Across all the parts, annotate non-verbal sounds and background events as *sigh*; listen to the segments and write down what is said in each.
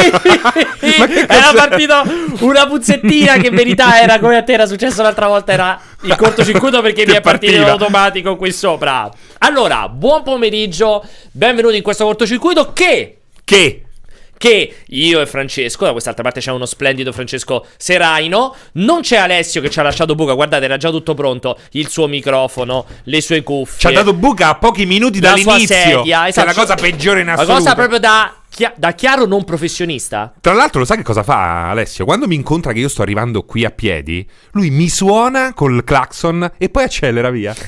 *laughs* era partito una puzzettina che in verità era come a te era successo l'altra volta, era il cortocircuito perché *laughs* mi è partito in automatico qui sopra. Allora, buon pomeriggio, benvenuti in questo cortocircuito che... Che che io e Francesco, da quest'altra parte c'è uno splendido Francesco Seraino, non c'è Alessio che ci ha lasciato buca, guardate era già tutto pronto, il suo microfono, le sue cuffie. Ci ha dato buca a pochi minuti dall'inizio. La sua sedia, esatto. È la cosa peggiore in assoluto. La cosa proprio da Chia- da chiaro non professionista. Tra l'altro, lo sai che cosa fa Alessio? Quando mi incontra che io sto arrivando qui a piedi, lui mi suona col clacson e poi accelera via. *laughs*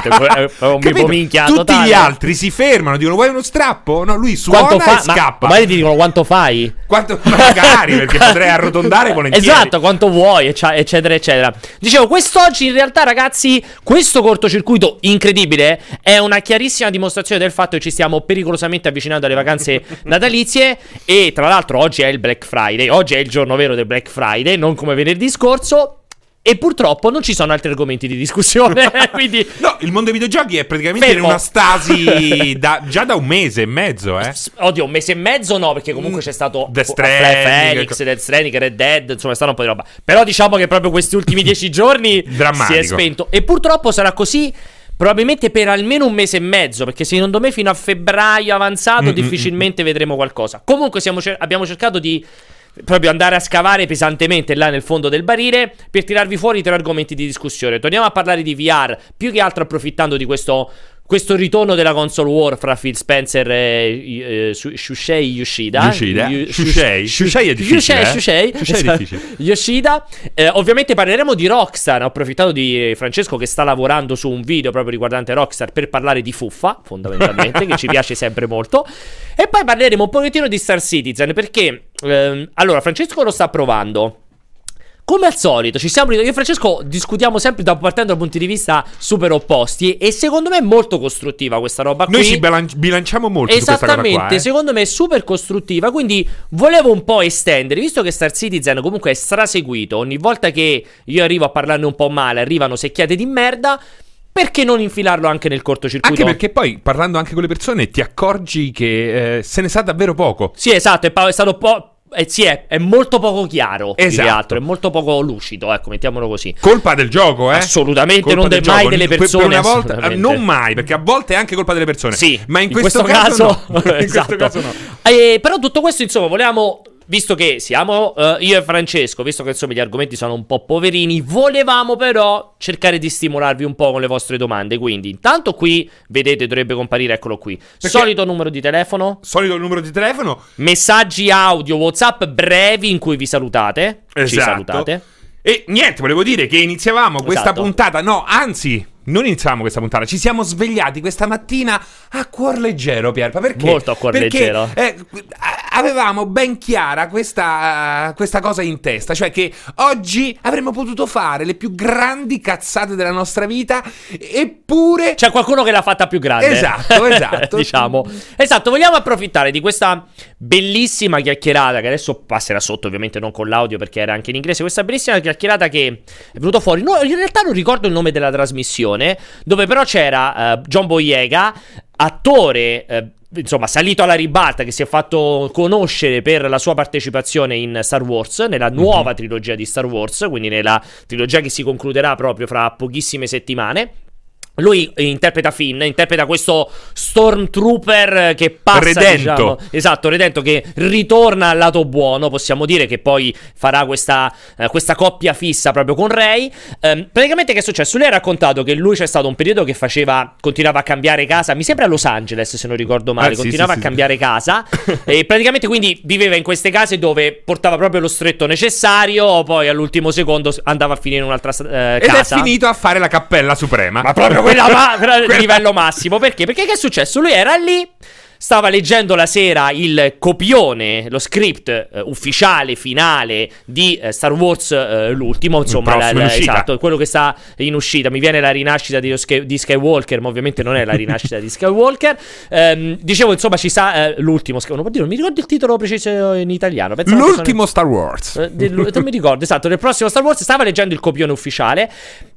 *laughs* un bimbo minchia Tutti totale. gli altri si fermano, dicono vuoi uno strappo? No, lui suona quanto fa? e scappa. Ma, ma ti dicono quanto fai? Quanto, magari, perché *laughs* potrei arrotondare volentieri. Esatto, quanto vuoi, eccetera, eccetera. Dicevo, quest'oggi in realtà, ragazzi, questo cortocircuito incredibile è una chiarissima dimostrazione del fatto che ci stiamo pericolosamente avvicinando alle vacanze *laughs* natalizie e tra l'altro oggi è il Black Friday, oggi è il giorno vero del Black Friday, non come venerdì scorso. E purtroppo non ci sono altri argomenti di discussione. *laughs* *laughs* quindi... No, il mondo dei videogiochi è praticamente Fermo. in una stasi *laughs* da, già da un mese e mezzo, eh. Oddio, un mese e mezzo no, perché comunque mm. c'è stato The Stranding, Phoenix, Death Stranding, Red Dead, insomma, è stato un po' di roba. Però diciamo che proprio questi ultimi dieci giorni si è spento. E purtroppo sarà così Probabilmente per almeno un mese e mezzo, perché secondo me fino a febbraio avanzato mm-hmm. difficilmente vedremo qualcosa. Comunque cer- abbiamo cercato di proprio andare a scavare pesantemente là nel fondo del barile per tirarvi fuori tre argomenti di discussione. Torniamo a parlare di VR, più che altro approfittando di questo questo ritorno della console war fra Phil Spencer e uh, Shushei Yoshida. Yoshida? Shushei? Shushei è difficile. Shushei, Shushei. Shushei è difficile. Yoshida. Eh, ovviamente parleremo di Rockstar. Ho approfittato di Francesco che sta lavorando su un video proprio riguardante Rockstar per parlare di fuffa, fondamentalmente, che ci piace sempre molto. E poi parleremo un pochettino di Star Citizen perché... Ehm, allora, Francesco lo sta provando. Come al solito, ci siamo io e Francesco discutiamo sempre da, partendo da punti di vista super opposti e secondo me è molto costruttiva questa roba Noi ci bilanci- bilanciamo molto Esattamente, qua, eh? secondo me è super costruttiva, quindi volevo un po' estendere, visto che Star Citizen comunque è straseguito, ogni volta che io arrivo a parlarne un po' male arrivano secchiate di merda, perché non infilarlo anche nel cortocircuito? Anche perché poi, parlando anche con le persone, ti accorgi che eh, se ne sa davvero poco. Sì, esatto, è, stato po- eh, sì, è, è, molto poco chiaro. Esatto. Altro, è molto poco lucido, ecco, mettiamolo così. Colpa del gioco, eh? Assolutamente, colpa non del mai gioco. delle persone. Per una volta, non mai, perché a volte è anche colpa delle persone. Sì, ma in, in questo, questo, caso, caso no. *laughs* in esatto. questo caso no. Eh, però tutto questo, insomma, volevamo visto che siamo uh, io e Francesco, visto che insomma gli argomenti sono un po' poverini, volevamo però cercare di stimolarvi un po' con le vostre domande. Quindi, intanto qui vedete, dovrebbe comparire, eccolo qui. Perché solito numero di telefono. Solito numero di telefono. Messaggi audio, WhatsApp brevi in cui vi salutate. Esatto. Ci salutate. E niente, volevo dire che iniziavamo questa esatto. puntata. No, anzi, non iniziamo questa puntata, ci siamo svegliati questa mattina a cuor leggero, Pierpa. Perché? Molto a cuor perché, leggero. Eh, avevamo ben chiara questa, questa, cosa in testa, cioè che oggi avremmo potuto fare le più grandi cazzate della nostra vita, eppure... C'è qualcuno che l'ha fatta più grande. Esatto, *laughs* esatto. diciamo. Esatto, vogliamo approfittare di questa bellissima chiacchierata, che adesso passerà sotto ovviamente non con l'audio perché era anche in inglese, questa bellissima chiacchierata che è venuta fuori. No, in realtà non ricordo il nome della trasmissione, dove però c'era uh, John Boyega, attore... Uh, insomma, salito alla ribalta, che si è fatto conoscere per la sua partecipazione in Star Wars, nella mhm. nuova trilogia di Star Wars, quindi nella trilogia che si concluderà proprio fra pochissime settimane. Lui interpreta Finn, interpreta questo Stormtrooper che passa, redento. Diciamo, esatto, redento, che ritorna al lato buono, possiamo dire che poi farà questa, eh, questa coppia fissa proprio con Rey. Um, praticamente che è successo? Lui ha raccontato che lui c'è stato un periodo che faceva, continuava a cambiare casa, mi sembra a Los Angeles se non ricordo male, ah, continuava sì, sì, a cambiare casa *laughs* e praticamente quindi viveva in queste case dove portava proprio lo stretto necessario, poi all'ultimo secondo andava a finire in un'altra eh, casa. Ed è finito a fare la cappella suprema. Ma proprio quella, *laughs* ma- livello massimo. Perché? Perché che è successo? Lui era lì stava leggendo la sera il copione, lo script eh, ufficiale, finale di eh, Star Wars, eh, l'ultimo, insomma, la, la, esatto, quello che sta in uscita. Mi viene la rinascita di, di Skywalker, ma ovviamente non è la rinascita di Skywalker. *laughs* Ehm, dicevo, insomma, ci sta eh, l'ultimo, non, non mi ricordo il titolo preciso in italiano. L'ultimo Star Wars. Eh, del, non mi ricordo, esatto, nel prossimo Star Wars stava leggendo il copione ufficiale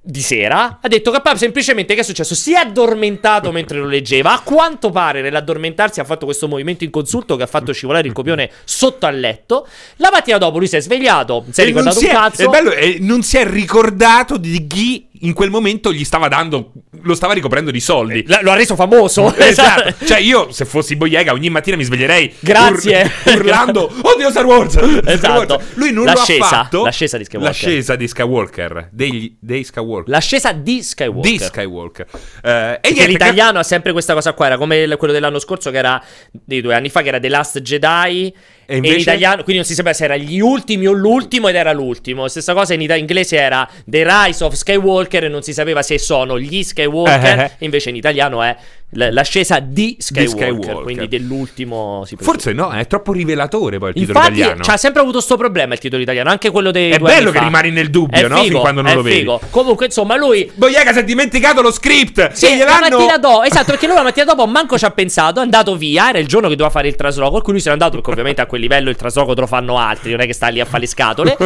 di sera, ha detto che semplicemente che è successo? Si è addormentato mentre lo leggeva. A quanto pare nell'addormentarsi alzarsi, ha fatto questo movimento inconsulto che ha fatto scivolare il copione sotto al letto. La mattina dopo lui si è svegliato, si è E ricordato si un è- cazzo. è bello, e non si è ricordato di chi in quel momento gli stava dando, lo stava ricoprendo di soldi. L- lo ha reso famoso. *laughs* Esatto. Cioè, io se fossi Boyega ogni mattina mi sveglierei Grazie. ur- urlando *laughs* Oddio Star Wars! Star Esatto. Wars. Lui non L'ascesa, lo ha fatto. l'ascesa di Skywalker. L'ascesa di Skywalker. Degli, dei Skywalker. L'ascesa di Skywalker. Di Skywalker. Eh, e niente, l'italiano ha sempre questa cosa qua. Era come quello dell'anno scorso, che era di due anni fa, che era The Last Jedi. E E, invece? in italiano, quindi non si sapeva se era gli ultimi o l'ultimo, ed era l'ultimo. Stessa cosa in ita- inglese era The Rise of Skywalker, e non si sapeva se sono gli Skywalker. Eh, eh. Invece in italiano è l- l'ascesa di Skywalker, Skywalker. quindi dell'ultimo. Si Forse no, è troppo rivelatore poi il titolo Infatti, italiano. c'ha sempre avuto sto problema il titolo italiano, anche quello dei È bello che fa. rimani nel dubbio, È no? figo, Fin quando non è lo vedi. figo. Comunque, insomma, lui Boyega si è dimenticato lo script. sì, la mattina dopo, esatto, perché lui la mattina dopo manco ci ha pensato, è andato via, era il giorno che doveva fare il trasloco, per cui lui se n'è andato, perché ovviamente a quel livello il trasloco te lo fanno altri, non è che sta lì a fare le scatole,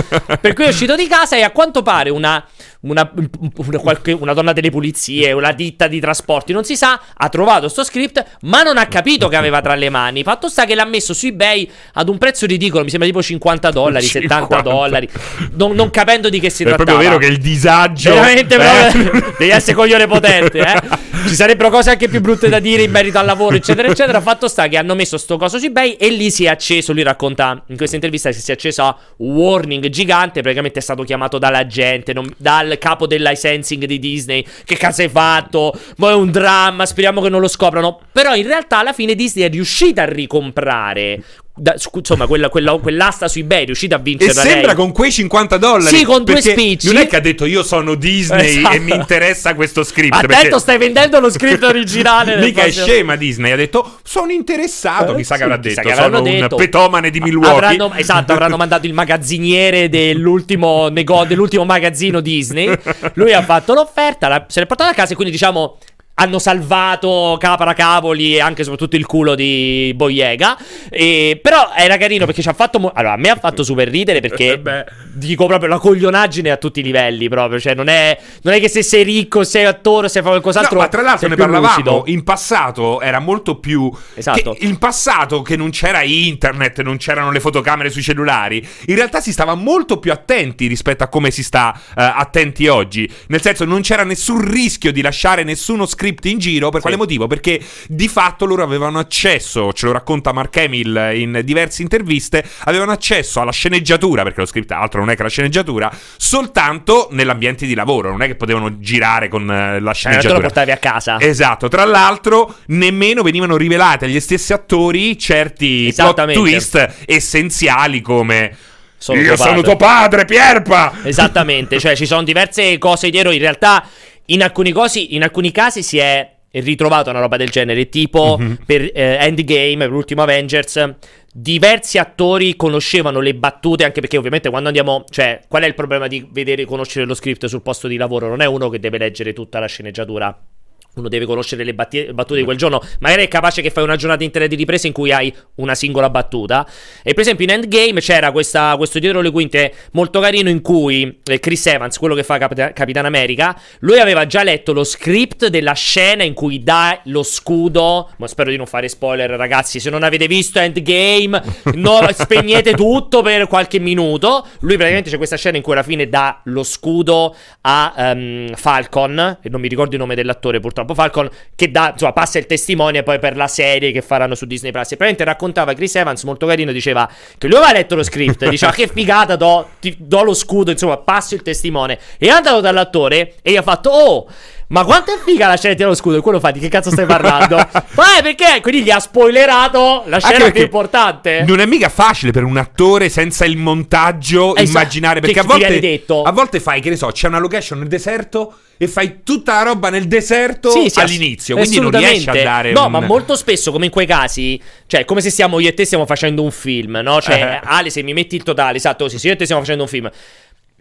per cui è uscito di casa e a quanto pare una, una, una, qualche- una donna delle pulizie, una ditta di trasporti, non si sa, ha trovato sto script, ma non ha capito che aveva tra le mani, fatto sta che l'ha messo su eBay ad un prezzo ridicolo, mi sembra tipo 50 dollari, *laughs* 70 50. dollari, non, non capendo di che si È trattava. proprio vero che il disagio. Veramente, eh. proprio, *laughs* devi essere coglione potente, eh. Ci sarebbero cose anche più brutte da *laughs* dire in merito al lavoro, eccetera, eccetera. Fatto sta che hanno messo sto coso su eBay e lì si è acceso. Lui racconta in questa intervista che si è acceso a warning gigante. Praticamente è stato chiamato dalla gente, non- dal capo del licensing di Disney. Che cazzo hai fatto? Ma è un dramma. Speriamo che non lo scoprano. Però in realtà alla fine Disney è riuscita a ricomprare. Da- insomma, quella, quella- quell'asta su eBay è riuscita a E vincerla sembra lei. con quei 50 dollari. Sì, con due spicci. Non è che ha detto io sono Disney Esatto. e mi interessa questo script. Attento, perché stai vendendo lo script *laughs* originale. Mica è scema Disney, ha detto sono interessato, Eh, chissà sì, che avrà detto, che sono detto. un petomane di Milwaukee. Avranno, esatto, avranno *laughs* mandato il magazziniere dell'ultimo, nego- dell'ultimo magazzino Disney. *laughs* Lui ha fatto l'offerta, la- se l'è portata a casa e quindi diciamo hanno salvato capra cavoli e anche soprattutto il culo di Boyega. E, però era carino perché ci ha fatto. mo- allora, a me ha fatto super ridere perché *laughs* dico proprio la coglionaggine a tutti i livelli. Proprio. Cioè, non è, non è che se sei ricco, sei attore, se fai qualcos'altro. No, ma tra l'altro sei ne parlavamo, lucido. in passato era molto più... Esatto. in passato che non c'era internet, non c'erano le fotocamere sui cellulari, in realtà si stava molto più attenti rispetto a come si sta eh, attenti oggi. Nel senso non c'era nessun rischio di lasciare nessuno script in giro, per quale motivo? Perché di fatto loro avevano accesso, ce lo racconta Mark Hamill in diverse interviste, avevano accesso alla sceneggiatura, perché lo script altro non è che la sceneggiatura, soltanto nell'ambiente di lavoro, non è che potevano girare con eh, la Eh, te lo sceneggiatura. portavi a casa. Esatto, tra l'altro nemmeno venivano rivelate agli stessi attori certi plot twist essenziali come Sono Io tuo sono padre." tuo padre, Pierpa! Esattamente, cioè ci sono diverse cose dietro. In realtà, in alcuni, cosi, in alcuni casi si è ritrovato una roba del genere. Tipo Mhm. per eh, Endgame, per l'ultimo Avengers. Diversi attori conoscevano le battute, anche perché ovviamente quando andiamo, cioè, qual è il problema di vedere conoscere lo script sul posto di lavoro? Non è uno che deve leggere tutta la sceneggiatura. Uno deve conoscere le battute di quel giorno. Magari è capace che fai una giornata intera di riprese in cui hai una singola battuta. E per esempio in Endgame c'era questa- questo dietro le quinte molto carino in cui eh, Chris Evans, quello che fa Capita- Capitan America, lui aveva già letto lo script della scena in cui dà lo scudo. Ma spero di non fare spoiler, ragazzi. Se non avete visto Endgame, *laughs* no, spegnete tutto per qualche minuto. Lui praticamente c'è questa scena in cui alla fine dà lo scudo a ehm, Falcon. E non mi ricordo il nome dell'attore, purtroppo. Falcon, che dà, insomma, passa il testimone poi per la serie che faranno su Disney Plus. E praticamente raccontava Chris Evans, molto carino, diceva che lui aveva letto lo script. *laughs* diceva che figata, do, ti- do lo scudo, insomma, passo il testimone. E è andato dall'attore e gli ha fatto, oh. Ma quanto è figa la scena di lo scudo? E quello fa di che cazzo stai parlando? *laughs* Ma è perché? Quindi gli ha spoilerato la Anche scena più perché importante. Non è mica facile per un attore senza il montaggio Esatto. immaginare perché Che a ti viene volte, detto. a volte fai, che ne so, c'è una location nel deserto e fai tutta la roba nel deserto Sì, sì, all'inizio, ass- quindi non riesci a assolutamente. dare No, un- ma molto spesso, come in quei casi, cioè, come se stiamo io e te stiamo facendo un film, no? Cioè, Eh. Ale, se mi metti il totale, esatto, così, se io e te stiamo facendo un film.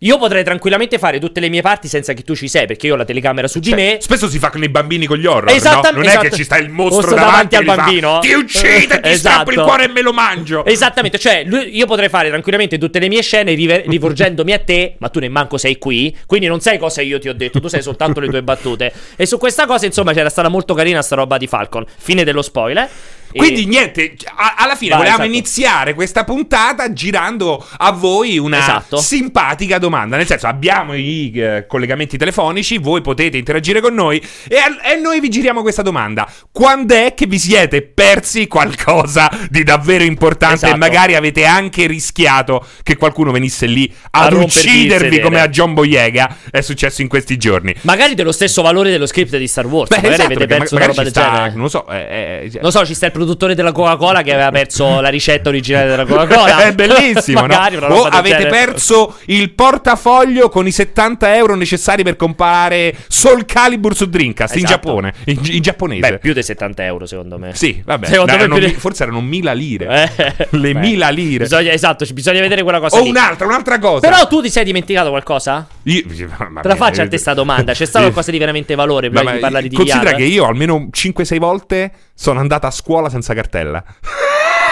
Io potrei tranquillamente fare tutte le mie parti senza che tu ci sei, perché io ho la telecamera su Cioè, di me. Spesso si fa con i bambini con gli horror, Esattam- no? Non esatto. è che ci sta il mostro, Mostro davanti, davanti al gli fa, bambino. Ti uccide, ti strappo il Esatto. cuore e me lo mangio. Esattamente, cioè lui- io potrei fare tranquillamente tutte le mie scene river- *laughs* rivolgendomi a te, ma tu nemmanco sei qui, quindi non sai cosa io ti ho detto, tu sai soltanto le tue battute. E su questa cosa, insomma, c'era stata molto carina sta roba di Falcon. Fine dello spoiler. Quindi niente, a- alla fine Vai, volevamo esatto. iniziare questa puntata girando a voi una Esatto. simpatica domanda. Nel senso, abbiamo i eh, collegamenti telefonici, voi potete interagire con noi e, e noi vi giriamo questa domanda. Quando è che vi siete persi qualcosa di davvero importante Esatto. e magari avete anche rischiato che qualcuno venisse lì A ad uccidervi come a John Boyega? È successo in questi giorni. Magari dello stesso valore dello script di Star Wars. Beh, magari esatto, avete perso ma- una magari roba del sta, genere. non lo so, eh, eh, Non so, ci sta il produttore della Coca-Cola che aveva perso *laughs* la ricetta originale della Coca-Cola. *laughs* È bellissimo, Magari no? O avete genere. perso il portafoglio con i 70 euro necessari per comprare Soul Calibur su Dreamcast in Esatto. Giappone, in, in giapponese. Beh, più di 70 euro secondo me. Sì, vabbè, Secondo me erano di- forse erano mila lire. Eh, Le beh, mila lire. Bisogna, esatto, bisogna vedere quella cosa O lì. un'altra, un'altra cosa. Però tu ti sei dimenticato qualcosa? Io- Te la faccio a te sta domanda. C'è stato Io- qualcosa di veramente valore prima No, di parlare di Considera VR? che io almeno 5-6 volte sono andata a scuola senza cartella.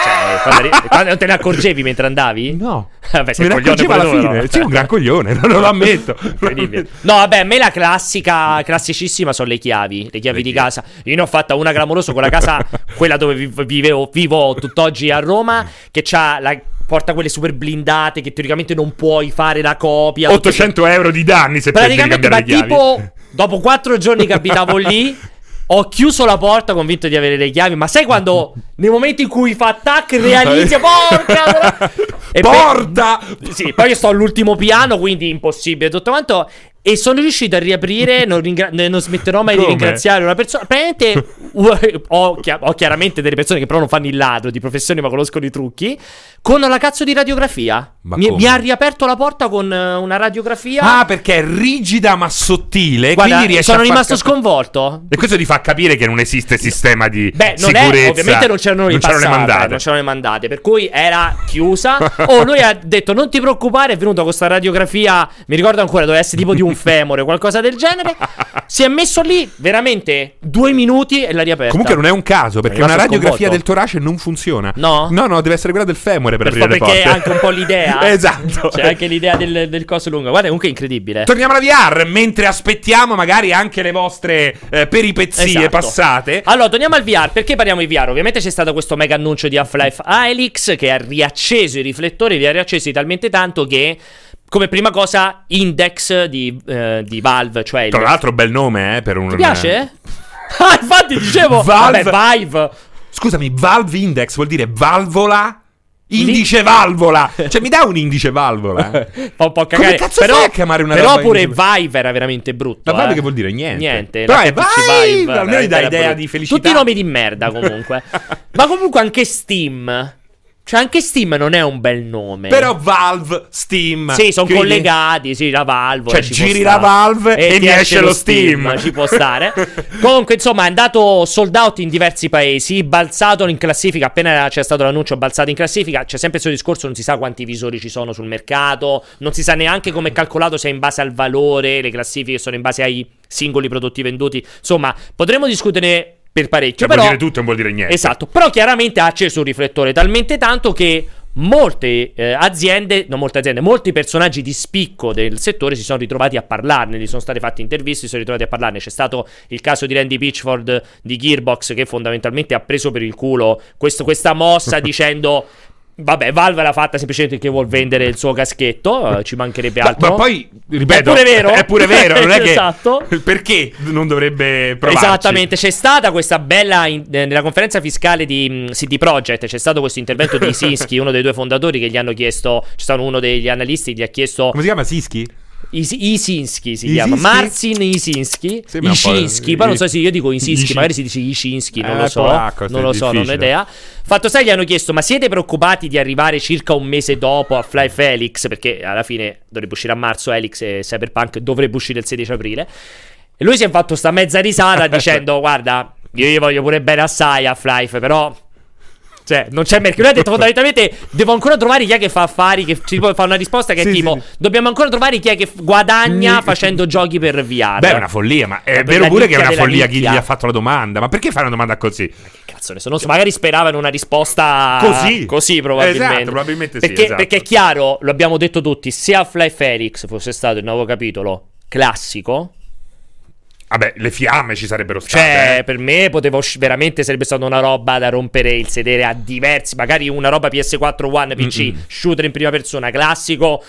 Cioè, quando, eri- quando non te ne accorgevi mentre andavi? No. *laughs* Vabbè, sei Me ne un coglione accorgevo alla tu, fine. no? Sì, un gran coglione, non lo ammetto. Incredibile. *laughs* No, vabbè, a me la classica, classicissima sono le chiavi, le chiavi Le di chiavi. casa. Io ne ho fatta una clamorosa con la casa, *laughs* quella dove vi- vivevo, vivo tutt'oggi a Roma, che c'ha la porta quelle super blindate che teoricamente non puoi fare la copia. 800 euro di danni se pensi di Praticamente, cambiare ma le chiavi. tipo, dopo quattro giorni che abitavo lì, ho chiuso la porta convinto di avere le chiavi. Ma sai quando, *laughs* nei momenti in cui fa tac, realizzi, *laughs* porca! *laughs* E pe- Porta! sì, poi io sto all'ultimo piano, quindi impossibile tutto quanto. E sono riuscito a riaprire. Non, ringra- non smetterò mai Come? di ringraziare una persona. Praticamente ho, chi- ho chiaramente delle persone che però non fanno il ladro di professione, ma conoscono i trucchi. Con la cazzo di radiografia. Mi, mi ha riaperto la porta con eh, una radiografia. Ah, perché è rigida ma sottile. Guarda, quindi riesce sono rimasto cap- sconvolto. E questo ti fa capire che non esiste sistema di Beh, non sicurezza. è, ovviamente non c'erano, non c'erano le passate, mandate. non c'erano le mandate, per cui era chiusa. *laughs* oh, lui ha detto non ti preoccupare, è venuto con questa radiografia, mi ricordo ancora, doveva essere tipo di un femore o qualcosa del genere. *laughs* Si è messo lì veramente due minuti e l'ha riaperta. Comunque non è un caso, perché una radiografia sconvolto. del torace non funziona. No? No, no, deve essere quella del femore per, per aprire le perché porte. è anche un po' l'idea. *laughs* esatto. C'è anche l'idea del, del coso lungo. Guarda, comunque è incredibile. Torniamo alla VR mentre aspettiamo magari anche le vostre eh, peripezie Esatto. passate. Allora, torniamo al VR. Perché parliamo di VR? Ovviamente c'è stato questo mega annuncio di Half-Life Alyx che ha riacceso i riflettori, li ha riaccesi talmente tanto che, come prima cosa, Index di, eh, di Valve, cioè il... Tra l'altro, bel nome, eh, per un. Ti piace? *laughs* Ah, infatti dicevo... Valve- Vabbè, Vive... Scusami, Valve Index vuol dire valvola. Indice valvola. *laughs* Cioè, mi dà un indice valvola. Fa un po' Come cagare. cazzo però, fai a chiamare una Però pure indice- Vive era veramente brutto. Ma Valve eh. che vuol dire niente. Niente. Però è PC Vive, almeno gli dà idea brutto. di felicità. Tutti i nomi di merda comunque. *laughs* Ma comunque anche Steam. Cioè anche Steam non è un bel nome. Però Valve, Steam. Sì, sono quindi- collegati, sì, la Valve. Cioè, giri la Valve e ti mi esce lo Steam. Ci può stare. *laughs* Comunque, insomma, è andato sold out in diversi paesi. Balzato in classifica. Appena c'è stato l'annuncio, balzato in classifica. C'è sempre il suo discorso: non si sa quanti visori ci sono sul mercato. Non si sa neanche come è calcolato se è in base al valore. Le classifiche sono in base ai singoli prodotti venduti. Insomma, potremo discutere per parecchio. Cioè, però, vuol dire tutto e non vuol dire niente. Esatto, però chiaramente ha acceso un riflettore talmente tanto che molte eh, aziende, non molte aziende, molti personaggi di spicco del settore si sono ritrovati a parlarne, gli sono state fatte interviste, si sono ritrovati a parlarne. C'è stato il caso di Randy Pitchford di Gearbox che fondamentalmente ha preso per il culo questo- questa mossa *laughs* dicendo Vabbè, Valve l'ha fatta semplicemente perché vuol vendere il suo caschetto, eh, ci mancherebbe Ma, altro. ma poi, ripeto, È pure vero. È pure vero, non è *laughs* che... Esatto. Perché non dovrebbe provarci? Esattamente, c'è stata questa bella in- eh, nella conferenza fiscale di mh, CD Projekt, c'è stato questo intervento di *laughs* Sinski, uno dei due fondatori che gli hanno chiesto, c'è stato uno degli analisti che gli ha chiesto Come si chiama? Sischi? Is- Isinski si Isinski? chiama Marcin Isinski. Sembra po'- Isinski. Poi non so se io dico Isinski Isin- magari si dice Isinski non Eh, lo so. polacco, non lo so non ho idea. Fatto sta gli hanno chiesto ma siete preoccupati di arrivare circa un mese dopo a Fly Felix? Perché alla fine dovrebbe uscire a marzo Helix e Cyberpunk dovrebbe uscire il 16 aprile. E lui si è fatto sta mezza risata *laughs* dicendo guarda io gli voglio pure bene assai a Flife però cioè, non c'è mercato. Lui ha detto *laughs* fondamentalmente: Devo ancora trovare chi è che fa affari. Che ci fa una risposta che è Sì, tipo: sì, sì. Dobbiamo ancora trovare chi è che guadagna Sì. facendo giochi per VR. Beh, è una follia, ma è vero pure che è una follia chi gli ha fatto la domanda. Ma perché fare una domanda così? Cazzo, ne so, non so, magari speravano una risposta Così. così probabilmente. Esatto, probabilmente sì, perché, esatto. perché è chiaro, lo abbiamo detto tutti, se Half-Life Felix fosse stato il nuovo capitolo classico, Vabbè, le fiamme ci sarebbero state. Cioè, eh. per me poteva usci- veramente sarebbe stata una roba da rompere il sedere a diversi, magari una roba PS4 One PC, Mm-mm. shooter in prima persona, classico,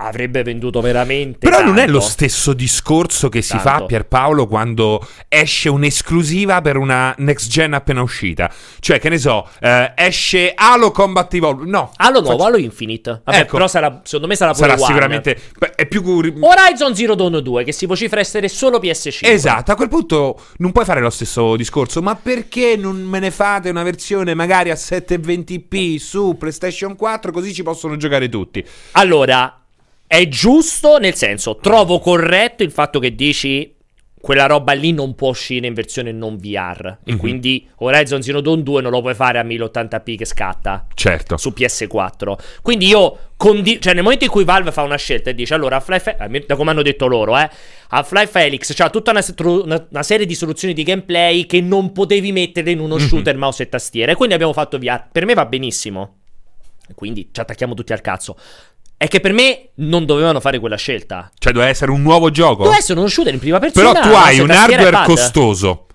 avrebbe venduto veramente Però non è tanto. lo stesso discorso che si Tanto. fa Pierpaolo quando esce un'esclusiva per una next gen appena uscita. Cioè, che ne so, eh, esce Halo Combat Evolved. No. Halo nuovo, Halo Infinite. Vabbè, Ecco. però sarà, secondo me sarà pure Sarà One. sicuramente. beh, È più. Horizon Zero Dawn 2, che si vocifera essere solo PS5. Esatto, a quel punto non puoi fare lo stesso discorso, ma perché non me ne fate una versione magari a 720p su PlayStation 4 così ci possono giocare tutti? Allora, è giusto, nel senso, trovo corretto il fatto che dici quella roba lì non può uscire in versione non VR. E Mhm. quindi Horizon Zero Dawn 2 non lo puoi fare a 1080p che scatta Certo. su PS4. Quindi io, condi- cioè nel momento in cui Valve fa una scelta e dice allora Half-Life, da come hanno detto loro, eh, Half-Life Helix c'ha tutta una, una- una serie di soluzioni di gameplay che non potevi mettere in uno Mhm. shooter mouse e tastiera. E quindi abbiamo fatto VR. Per me va benissimo. Quindi ci attacchiamo tutti al cazzo. È che per me non dovevano fare quella scelta. Cioè, doveva essere un nuovo gioco. Doveva essere uno shooter in prima persona. Però tu hai un hardware costoso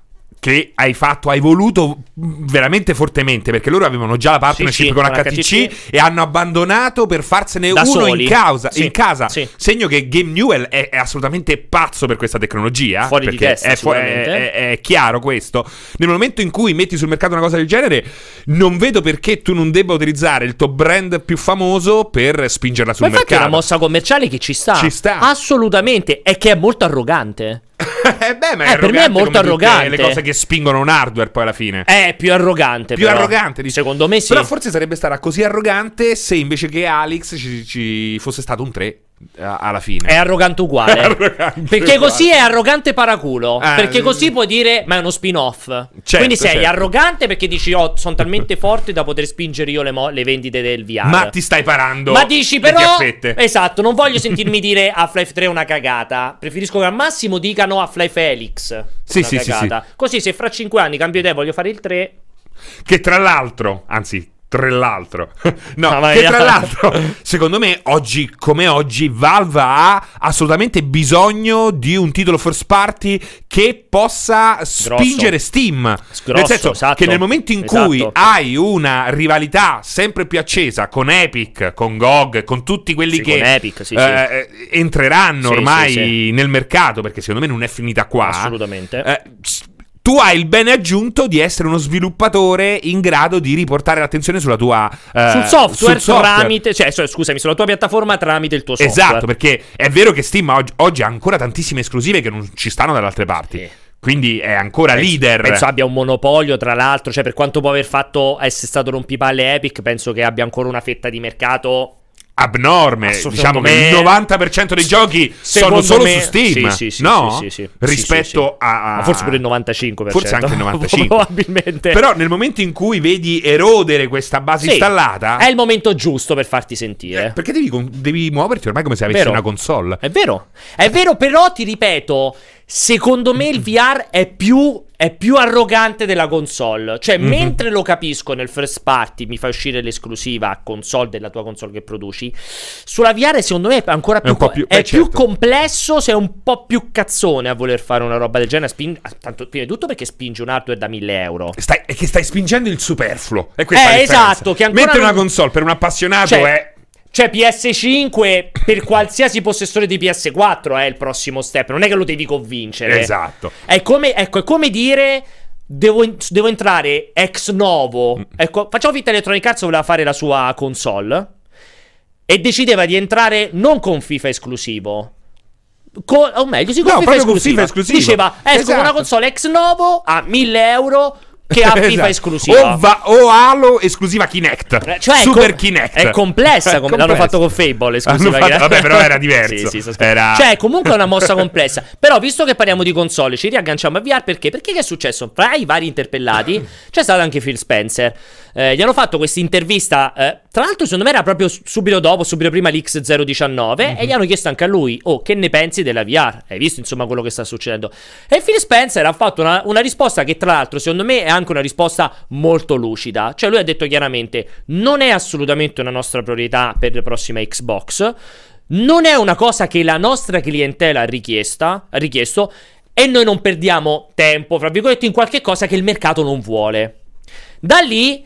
che hai fatto, hai voluto mh, veramente fortemente perché loro avevano già la partnership Sì, con con HTC, HTC. e hanno abbandonato per farsene Da uno soli. in, causa, Sì, in casa. sì. Segno che Game Newell è, è assolutamente pazzo per questa tecnologia. Fuori di testa, è, è- è- è chiaro questo. Nel momento in cui metti sul mercato una cosa del genere, non vedo perché tu non debba utilizzare il tuo brand più famoso per spingerla sul Ma infatti è mercato. una mossa commerciale che ci sta. Ci sta. Assolutamente. È che è molto arrogante. *laughs* Eh, beh, ma Eh, per me è molto arrogante. Le cose che spingono un hardware poi alla fine. È più arrogante. più però. arrogante dici. Secondo me sì. Però forse sarebbe stata così arrogante se invece che Alex ci, ci fosse stato un 3 a- alla fine. È arrogante uguale. *laughs* È arrogante perché uguale. così è arrogante paraculo. Ah, perché sì. così puoi dire, ma è uno spin-off. Certo, Quindi sei certo. arrogante perché dici, oh, sono talmente forte da poter spingere io le, mo- le vendite del VR. Ma ti stai parando. Ma dici però. Esatto, non voglio *laughs* sentirmi dire Half-Life 3 è una cagata. Preferisco che al massimo dicano Half-Life Helix. Sì, sì, sì, cagata. Così se fra 5 anni cambio idea e voglio fare il 3 Che tra l'altro, anzi, tra l'altro, *laughs* no, Ah, che tra l'altro, secondo me, oggi come oggi, Valve ha assolutamente bisogno di un titolo first party che possa spingere Steam. nel Grosso, senso esatto. che nel momento in Esatto. cui hai una rivalità sempre più accesa con Epic, con GOG, con tutti quelli Sì, che Epic, sì, eh, entreranno Sì, ormai sì, sì. nel mercato, perché secondo me non è finita qua. Assolutamente. Eh, tu hai il bene aggiunto di essere uno sviluppatore in grado di riportare l'attenzione sulla tua eh, sul software, sul software. tramite, cioè, so- scusami, sulla tua piattaforma tramite il tuo software. Esatto, perché è vero che Steam oggi, oggi ha ancora tantissime esclusive che non ci stanno dalle altre parti. Sì. Quindi è ancora Penso- leader. Penso abbia un monopolio, tra l'altro. Cioè, per quanto può aver fatto essere stato rompipalle Epic, penso che abbia ancora una fetta di mercato. Abnorme. Assolutamente. Diciamo che il 90% dei giochi sono solo me- su Steam. Sì, sì, sì, no? sì, sì, sì. Rispetto a, a- Ma forse pure il 95%. Forse anche il 95. *laughs* Probabilmente. Però nel momento in cui vedi erodere questa base installata, È il momento giusto per farti eh, sentire. perché devi, devi muoverti ormai come se avessi Vero. una console. È vero, è vero, però ti ripeto, secondo me il VR è più, è più arrogante della console. Cioè, Mhm. mentre lo capisco nel first party, mi fai uscire l'esclusiva console della tua console che produci, sulla VR secondo me è ancora È più, po' co- più- è beh, più certo. complesso, sei un po' più cazzone a voler fare una roba del genere. Spin- ah, tanto, prima di tutto perché spingi un hardware da 1000 euro. Stai, è che stai spingendo il superfluo. È questa Eh, esatto, che ancora Mentre una non- console per un appassionato Cioè, è. Cioè, PS5 per qualsiasi possessore di PS4 è il prossimo step. Non è che lo devi convincere. Esatto. È come, ecco, è come dire. Devo, devo entrare ex novo. Mm. Ecco, facciamo finta Electronic Arts voleva fare la sua console. E decideva di entrare non con FIFA esclusivo. Co- o meglio, con No, FIFA proprio con esclusiva. FIFA esclusivo. Diceva: Esco con Esatto. una console ex novo a 1000 euro che ha *laughs* FIFA Esatto. esclusiva. O, va- o Halo esclusiva Kinect. Eh, Cioè, è Super com- Kinect. È complessa, come l'hanno fatto con Fable. esclusiva fatto- vabbè, però era *laughs* diverso. Sì, sì. Era- Cioè, comunque è una mossa complessa. Però, visto che parliamo di console, ci riagganciamo a VR perché? Perché che è successo? Fra i vari interpellati c'è stato anche Phil Spencer. Eh, gli hanno fatto questa intervista. eh, tra l'altro, secondo me era proprio subito dopo, subito prima l'X019. Mhm. E gli hanno chiesto anche a lui: Oh, che ne pensi della VR? Hai visto insomma quello che sta succedendo? E Phil Spencer ha fatto una, una risposta che, tra l'altro, secondo me è anche una risposta molto lucida. Cioè, lui ha detto chiaramente: Non è assolutamente una nostra priorità per la prossima Xbox. Non è una cosa che la nostra clientela ha, richiesta, ha richiesto. e noi non perdiamo tempo, fra virgolette, in qualche cosa che il mercato non vuole. Da lì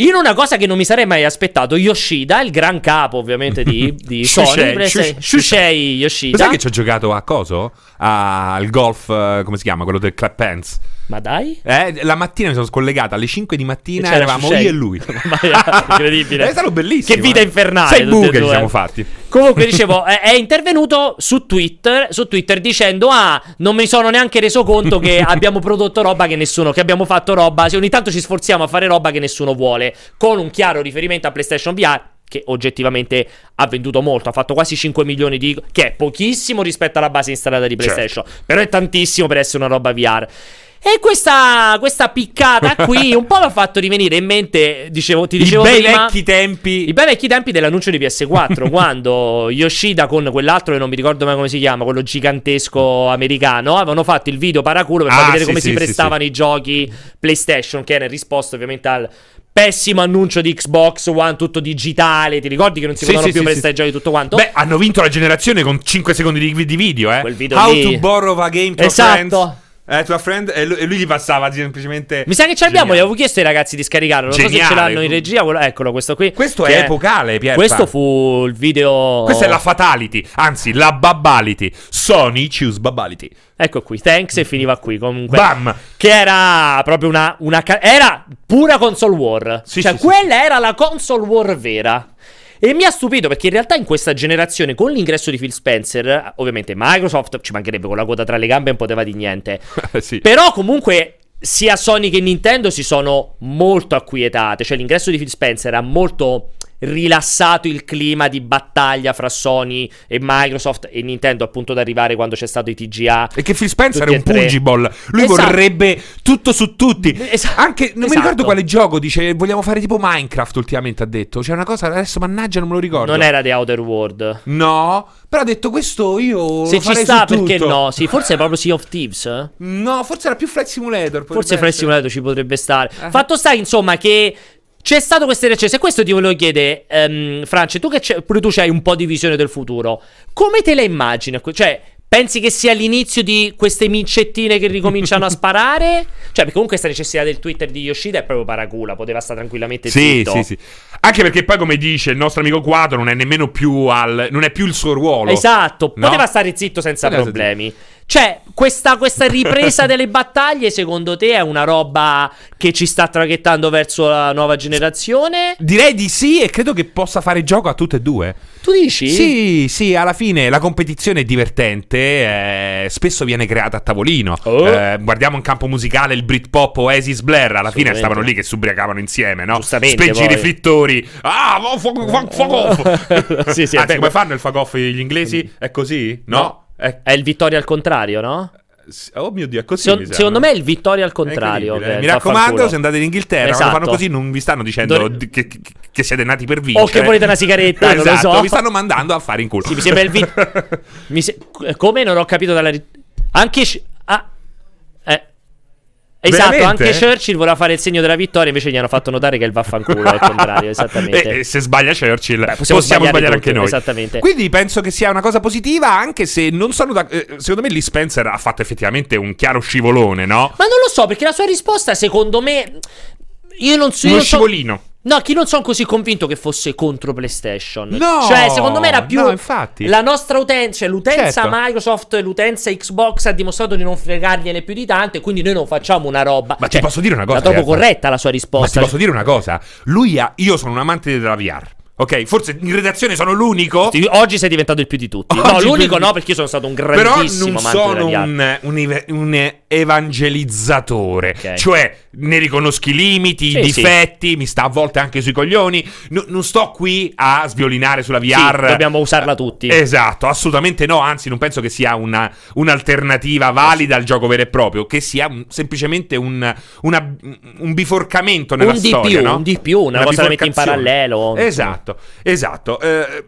in una cosa che non mi sarei mai aspettato, Yoshida, il gran capo ovviamente di, *laughs* di Sony, Shushei, Yoshida. sai che ci ho giocato a coso? Al golf, eh, come si chiama? Quello del Clap Hands. Ma dai? Eh, la mattina mi sono scollegata alle 5 di mattina, eravamo io e lui. *laughs* *laughs* Incredibile. È stato bellissimo. Che vita eh. infernale. Sei buche ci siamo fatti. Comunque, dicevo, *laughs* è, è intervenuto su Twitter, su Twitter dicendo: Ah, non mi sono neanche reso conto che abbiamo prodotto roba che nessuno, che abbiamo fatto roba. Se ogni tanto ci sforziamo a fare roba che nessuno vuole. Con un chiaro riferimento a PlayStation VR. Che oggettivamente ha venduto molto, ha fatto quasi 5 milioni di. che è pochissimo rispetto alla base installata di Certo. PlayStation. Però è tantissimo per essere una roba VR. E questa, questa piccata qui *laughs* un po' mi ha fatto rivenire in mente, dicevo, ti I dicevo bei prima, vecchi tempi. i bei vecchi tempi dell'annuncio di PS4, *laughs* quando Yoshida con quell'altro che non mi ricordo mai come si chiama, quello gigantesco americano, avevano fatto il video paraculo per Ah, far vedere sì, come sì, si sì, prestavano i giochi PlayStation, che era in risposta ovviamente al pessimo annuncio di Xbox One, tutto digitale. Ti ricordi che non si Sì, potevano sì, più sì, prestare i sì. giochi tutto quanto? Beh, hanno vinto la generazione con 5 secondi di, di video, eh. Quel video How lì. to borrow a game to Esatto. a friend. Eh, to a friend. E lui, e lui gli passava semplicemente. mi sa che ce l'abbiamo, gli Geniale. avevo chiesto ai ragazzi di scaricarlo. Non so se ce Geniale. l'hanno in regia. eccolo, questo qui. Questo è epocale, Pierpa. Questo fu il video. Questa è la fatality, anzi la babality. Sony choose babality. Ecco qui, thanks e finiva qui comunque. Bam! Che era proprio una, una ca- Era pura console war. Sì, cioè, sì, sì. quella era la console war vera. E mi ha stupito perché in realtà in questa generazione, con l'ingresso di Phil Spencer, ovviamente Microsoft ci mancherebbe con la coda tra le gambe, non poteva di niente. *laughs* sì. Però comunque sia Sony che Nintendo si sono molto acquietate. Cioè l'ingresso di Phil Spencer ha molto rilassato il clima di battaglia fra Sony e Microsoft e Nintendo appunto ad arrivare quando c'è stato i TGA. E che Phil Spencer è un tre. pungible. Lui Esatto. vorrebbe tutto su tutti. Esa- Anche non mi esatto. ricordo quale gioco dice vogliamo fare tipo Minecraft ultimamente ha detto. C'è una cosa adesso mannaggia non me lo ricordo. Non era The Outer World. No, però ha detto questo io Se ci sta, perché tutto. no? Sì, forse è proprio Sea of Thieves. eh? No, forse era più Flight Simulator. Forse Flight. Simulator ci potrebbe stare. Eh. Fatto sta, insomma, che c'è stato questo recesse. E questo ti volevo chiedere, ehm, France, tu che pure tu hai un po' di visione del futuro. Come te la immagini? Cioè, pensi che sia l'inizio di queste mincettine che ricominciano a *laughs* sparare? Cioè, perché comunque questa necessità del Twitter di Yoshida è proprio paracula. Poteva stare tranquillamente Sì, zitto. sì, sì. Anche perché poi, come dice il nostro amico Quadro, non è nemmeno più al. Non è più il suo ruolo. Esatto, No? poteva stare zitto senza Poteva stare problemi. Cioè, questa, questa ripresa delle *laughs* battaglie, secondo te, è una roba che ci sta traghettando verso la nuova generazione? Direi di sì, e credo che possa fare gioco a tutte e due. Tu dici? Sì, sì, alla fine la competizione è divertente, eh, spesso viene creata a tavolino. Oh. Eh, guardiamo in campo musicale il Britpop Oasis Blair, alla fine stavano lì che si ubriacavano insieme, no? Giustamente, Speggi i riflettori. Ah, fuck, fuck, fuck off. Sì, sì, Anzi, come fanno il fuck off gli inglesi? È così? No? No. È- È il Vittoria al contrario, no? Oh mio Dio, è così. Se- secondo me è il Vittoria al contrario. incredibile. che Mi raccomando, se andate in Inghilterra, Esatto. fanno così, non vi stanno dicendo di- che, che- che siete nati per vincere. O che volete una sigaretta, non lo Esatto, so. Vi stanno mandando a fare in culo. Sì, mi sembra il vi- *laughs* se- Come non ho capito dalla. ri- Anche. Sh- ah, eh. Esatto, Veramente? anche Churchill voleva fare il segno della vittoria, invece gli hanno fatto notare che è il vaffanculo, al contrario, *laughs* esattamente. E, e se sbaglia Churchill, Beh, possiamo, possiamo sbagliare, sbagliare anche tutti, noi. esattamente. Quindi penso che sia una cosa positiva, anche se non sono da. eh, secondo me Lee Spencer ha fatto effettivamente un chiaro scivolone, no? Ma non lo so, perché la sua risposta, secondo me. Io non so. io Uno so- scivolino. No, chi non sono così convinto che fosse contro PlayStation. No, Cioè, secondo me era più. no, infatti. La nostra utenza, cioè l'utenza Certo. Microsoft, l'utenza Xbox ha dimostrato di non fregargliene più di tanto. E quindi noi non facciamo una roba. Ma ti Cioè, posso dire una cosa, in realtà? corretta la sua Ma ti risposta. posso dire una cosa? Lui ha. Io sono un amante della VR. Ok, forse in redazione sono l'unico. Sì, Oggi sei diventato il più di tutti. no, Oggi l'unico quindi- no, perché io sono stato un Però grandissimo non amante sono un, un un evangelizzatore. Ok. Cioè, ne riconosco i limiti, i Sì, difetti, mi sta a volte anche sui coglioni. No- non sto qui a sviolinare sulla VR. Sì, dobbiamo usarla tutti. Esatto, assolutamente no. Anzi, non penso che sia una- un'alternativa valida al gioco vero e proprio. Che sia semplicemente un, una- un biforcamento nella Un storia. più, no? un di più, una cosa la metti in parallelo. Esatto, esatto. Eh,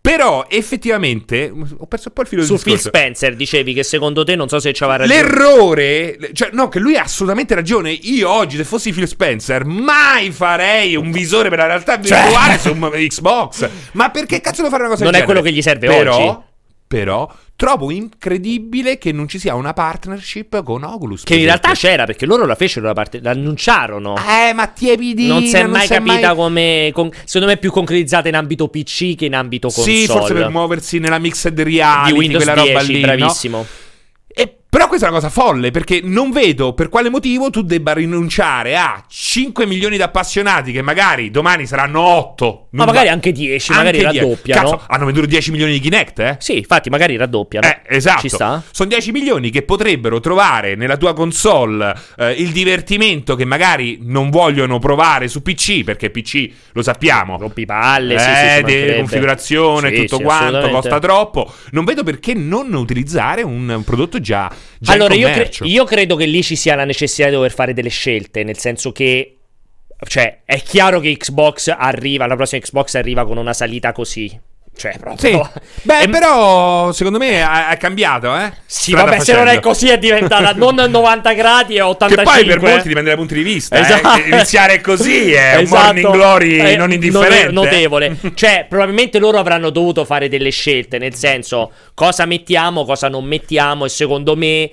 però effettivamente ho perso un po' il filo Su del Phil discorso. Spencer dicevi che secondo te non so se ci aveva ragione. L'errore, cioè, no, che lui ha assolutamente ragione. Io oggi, se fossi Phil Spencer, mai farei un visore per la realtà virtuale su un Xbox. Ma perché cazzo devo fare una cosa Cioè. Non del è quello genere? che gli serve Però, oggi. però trovo incredibile che non ci sia una partnership con Oculus. Che in realtà c'era perché loro la fecero la parte, l'annunciarono. Eh, ma tiepidina, non si è mai capita come. con- secondo me è più concretizzata in ambito PC che in ambito console. Sì, forse per muoversi nella mixed reality, di Windows quella 10, roba lì, no? bravissimo. E però questa è una cosa folle perché non vedo per quale motivo tu debba rinunciare a 5 milioni di appassionati che magari domani saranno 8. Ma magari anche 10, magari raddoppiano. Cazzo, hanno venduto 10 milioni di Kinect, eh? Sì, infatti, magari raddoppiano. Eh, esatto. Ci sta? Sono 10 milioni che potrebbero trovare nella tua console eh, il divertimento che magari non vogliono provare su PC, perché PC lo sappiamo. Rompipalle, sì, sì, ci Eh, configurazione, Sì, tutto sì, quanto, costa troppo. Non vedo perché non utilizzare un prodotto già Allora, io, cre- io credo che lì ci sia la necessità di dover fare delle scelte, nel senso che. Cioè, è chiaro che Xbox arriva, la prossima Xbox arriva con una salita così. Cioè, Sì. proprio. Beh, E- però secondo me è, è cambiato, eh? Sì, Strada vabbè, se non è facendo. così è diventata *laughs* non 90 gradi e 85. Che poi per molti dipende dai punti di vista. Esatto. eh. Iniziare così è un *laughs* Esatto. morning glory Eh, non indifferente. note- Notevole. *laughs* cioè, probabilmente loro avranno dovuto fare delle scelte, nel senso, cosa mettiamo, cosa non mettiamo, e secondo me.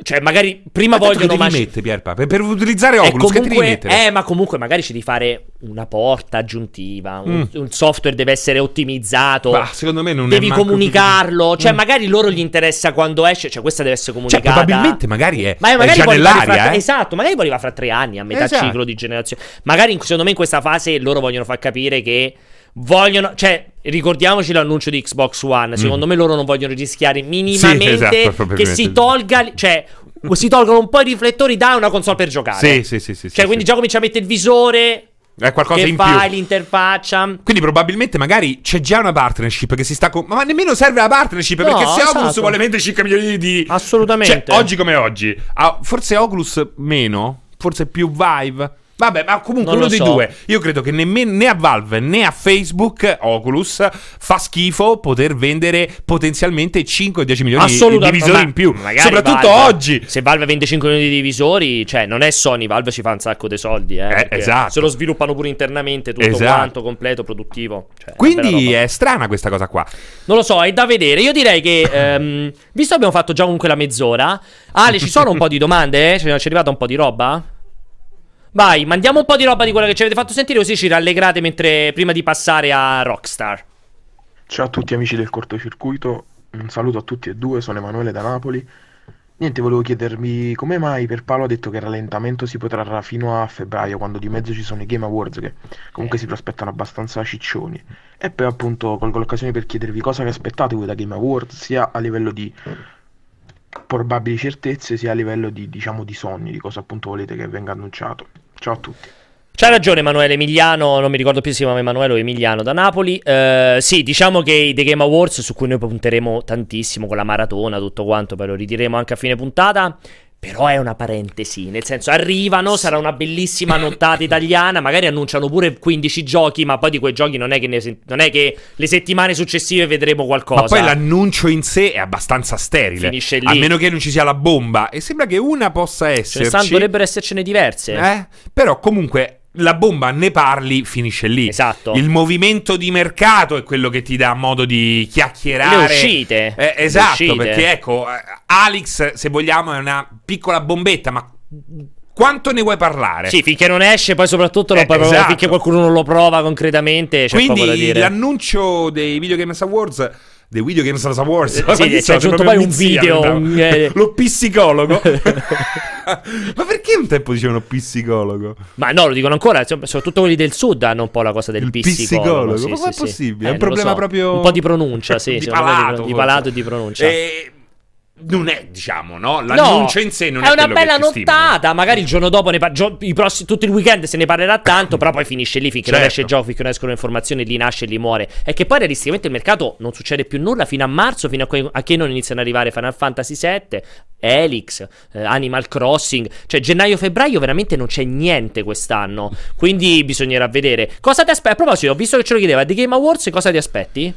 Cioè, magari prima Ma vogliono che devi maci- mettere, Pierpa? Per, per utilizzare E Oculus, che devi comunque, mettere? eh, ma comunque magari ci devi fare una porta aggiuntiva. Un, Mm. un software deve essere ottimizzato. Bah, secondo me non è devi comunicarlo. Cioè, Mm. magari loro gli interessa quando esce. Cioè, questa deve essere Cioè, comunicata. probabilmente magari è, Ma è magari già poi arriva nell'aria, fra- eh? Esatto, magari arriva fra tre anni, a metà Esatto. ciclo di generazione. Magari, secondo me, in questa fase loro vogliono far capire che vogliono. Cioè, ricordiamoci l'annuncio di Xbox One. Secondo me loro non vogliono rischiare minimamente Mm. esatto, che si tolga. Cioè, si tolgono un po' i riflettori da una console per giocare. Sì, sì, sì, sì, Cioè, sì, quindi sì. già comincia a mettere il visore. è qualcosa che in fai più. l'interfaccia. Quindi probabilmente magari c'è già una partnership che si sta con... Ma nemmeno serve la partnership No, perché se Oculus esatto. vuole vendere 5 milioni di... Assolutamente. Cioè, oggi come oggi. ah, forse Oculus meno, forse più Vive. Vabbè, ma comunque Non uno dei so. due. Io credo che nemmeno né a Valve né a Facebook Oculus fa schifo poter vendere potenzialmente 5 o 10 milioni di divisori in più. Soprattutto Valve- oggi. Se Valve vende 5 milioni di divisori, cioè non è Sony, Valve ci fa un sacco di soldi. Eh, perché esatto. Se lo sviluppano pure internamente, tutto Esatto. quanto, completo, produttivo. Cioè, Quindi roba. è strana questa cosa qua. Non lo so, è da vedere. Io direi che, *coughs* ehm, visto che abbiamo fatto già comunque la mezz'ora, Ale, ci sono un po' di domande? Eh? Ci è arrivata un po' di roba? Vai, mandiamo un po' di roba di quella che ci avete fatto sentire, così ci rallegrate mentre, prima di passare a Rockstar. Ciao a tutti amici del cortocircuito, un saluto a tutti e due, sono Emanuele da Napoli. Niente, volevo chiedervi come mai per Paolo ha detto che il rallentamento si protrarrà fino a febbraio, quando di mezzo ci sono i Game Awards che comunque si prospettano abbastanza ciccioni. E poi appunto colgo l'occasione per chiedervi cosa vi aspettate voi da Game Awards, sia a livello di probabili certezze, sia a livello di, diciamo, di sogni, di cosa appunto volete che venga annunciato. Ciao a tutti. C'ha ragione Emanuele Emiliano, non mi ricordo più se si chiama Emanuele o Emiliano da Napoli. Eh, sì, diciamo che i The Game Awards su cui noi punteremo tantissimo con la maratona, tutto quanto, poi lo ridiremo anche a fine puntata. Però è una parentesi, nel senso arrivano, sarà una bellissima nottata italiana, magari annunciano pure 15 giochi, ma poi di quei giochi non è che, ne non è che le settimane successive vedremo qualcosa. Ma poi l'annuncio in sé è abbastanza sterile. Finisce lì. A meno che non ci sia la bomba. E sembra che una possa esserci. stanno, dovrebbero essercene diverse. Eh? Però comunque la bomba ne parli, finisce lì. Esatto. Il movimento di mercato è quello che ti dà modo di chiacchierare. Le uscite. Eh, Le esatto, uscite. perché ecco, eh, Alex, se vogliamo, è una piccola bombetta, ma quanto ne vuoi parlare? Sì, finché non esce, poi soprattutto Eh, esatto. finché qualcuno non lo prova concretamente, Quindi l'annuncio dei Video Games Awards. Dei Video Games Awards. Eh, *laughs* sì, c'è aggiunto poi un video, un, eh. *laughs* Lo psicologo. *laughs* Ma perché un tempo dicevano psicologo? Ma no, lo dicono ancora, soprattutto quelli del sud hanno un po' la cosa del Il psicologo. psicologo? sì, Ma com'è sì. possibile? È Eh, un non lo problema so. proprio- Un po' di pronuncia, sì, Di palato, di, palato di pronuncia. E non è, diciamo, no? L'annuncio No, in sé non è, è una bella nottata. Magari il giorno dopo, ne par- gio- i prossi- tutto il weekend se ne parlerà tanto. però poi finisce lì finché non Certo. esce il gioco, finché non escono informazioni, lì nasce e lì muore. E che poi realisticamente il mercato non succede più nulla fino a marzo, fino a, que- a che non iniziano ad arrivare Final Fantasy VII, Helix, eh, Animal Crossing. Cioè, gennaio-febbraio veramente non c'è niente quest'anno. Quindi bisognerà vedere. Cosa ti aspetti? A proposito, visto che ce lo chiedeva, The Game Awards, cosa ti aspetti?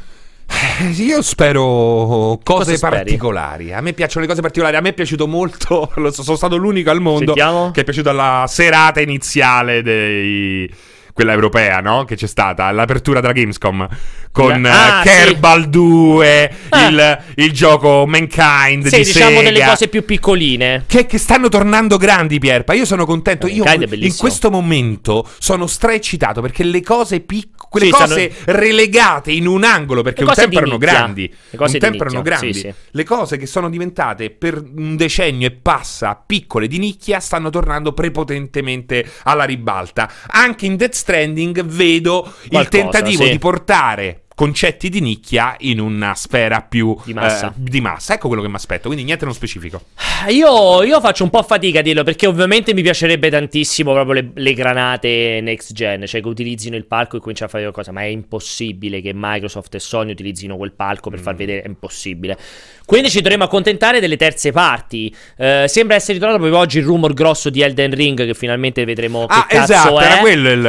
Eh, Io spero cose particolari. A me piacciono le cose particolari. A me è piaciuto molto. *laughs* so- sono stato l'unico al mondo Sentiamo. che è piaciuta la serata iniziale dei. quella europea, no? Che c'è stata, l'apertura della Gamescom. Con ah, eh, Kerbal 2, Ah. il, il gioco Mankind Sì, di diciamo Sega. delle cose più piccoline. Che, che stanno tornando grandi, Pierpa. Io sono contento. Io Mankind è in questo momento sono straeccitato perché le cose piccole, quelle Sì, cose stanno- relegate in un angolo, perché un tempo erano grandi. Le cose un di tempo erano grandi. sì, sì. Le cose che sono diventate per un decennio e passa piccole di nicchia stanno tornando prepotentemente alla ribalta. Anche in Death Stranding vedo il Qualcosa, tentativo sì. di portare concetti di nicchia in una sfera più Di massa. eh, di massa. Ecco quello che mi aspetto, quindi niente nello specifico. Io, io faccio un po' fatica a dirlo perché ovviamente mi piacerebbe tantissimo proprio le, le granate next gen, cioè che utilizzino il palco e cominciano a fare qualcosa, ma è impossibile che Microsoft e Sony utilizzino quel palco per Mm. far vedere, è impossibile. Quindi ci dovremo accontentare delle terze parti. Eh, sembra essere ritornato proprio oggi il rumor grosso di Elden Ring che finalmente vedremo Ah, che cazzo esatto, è. era quello il, il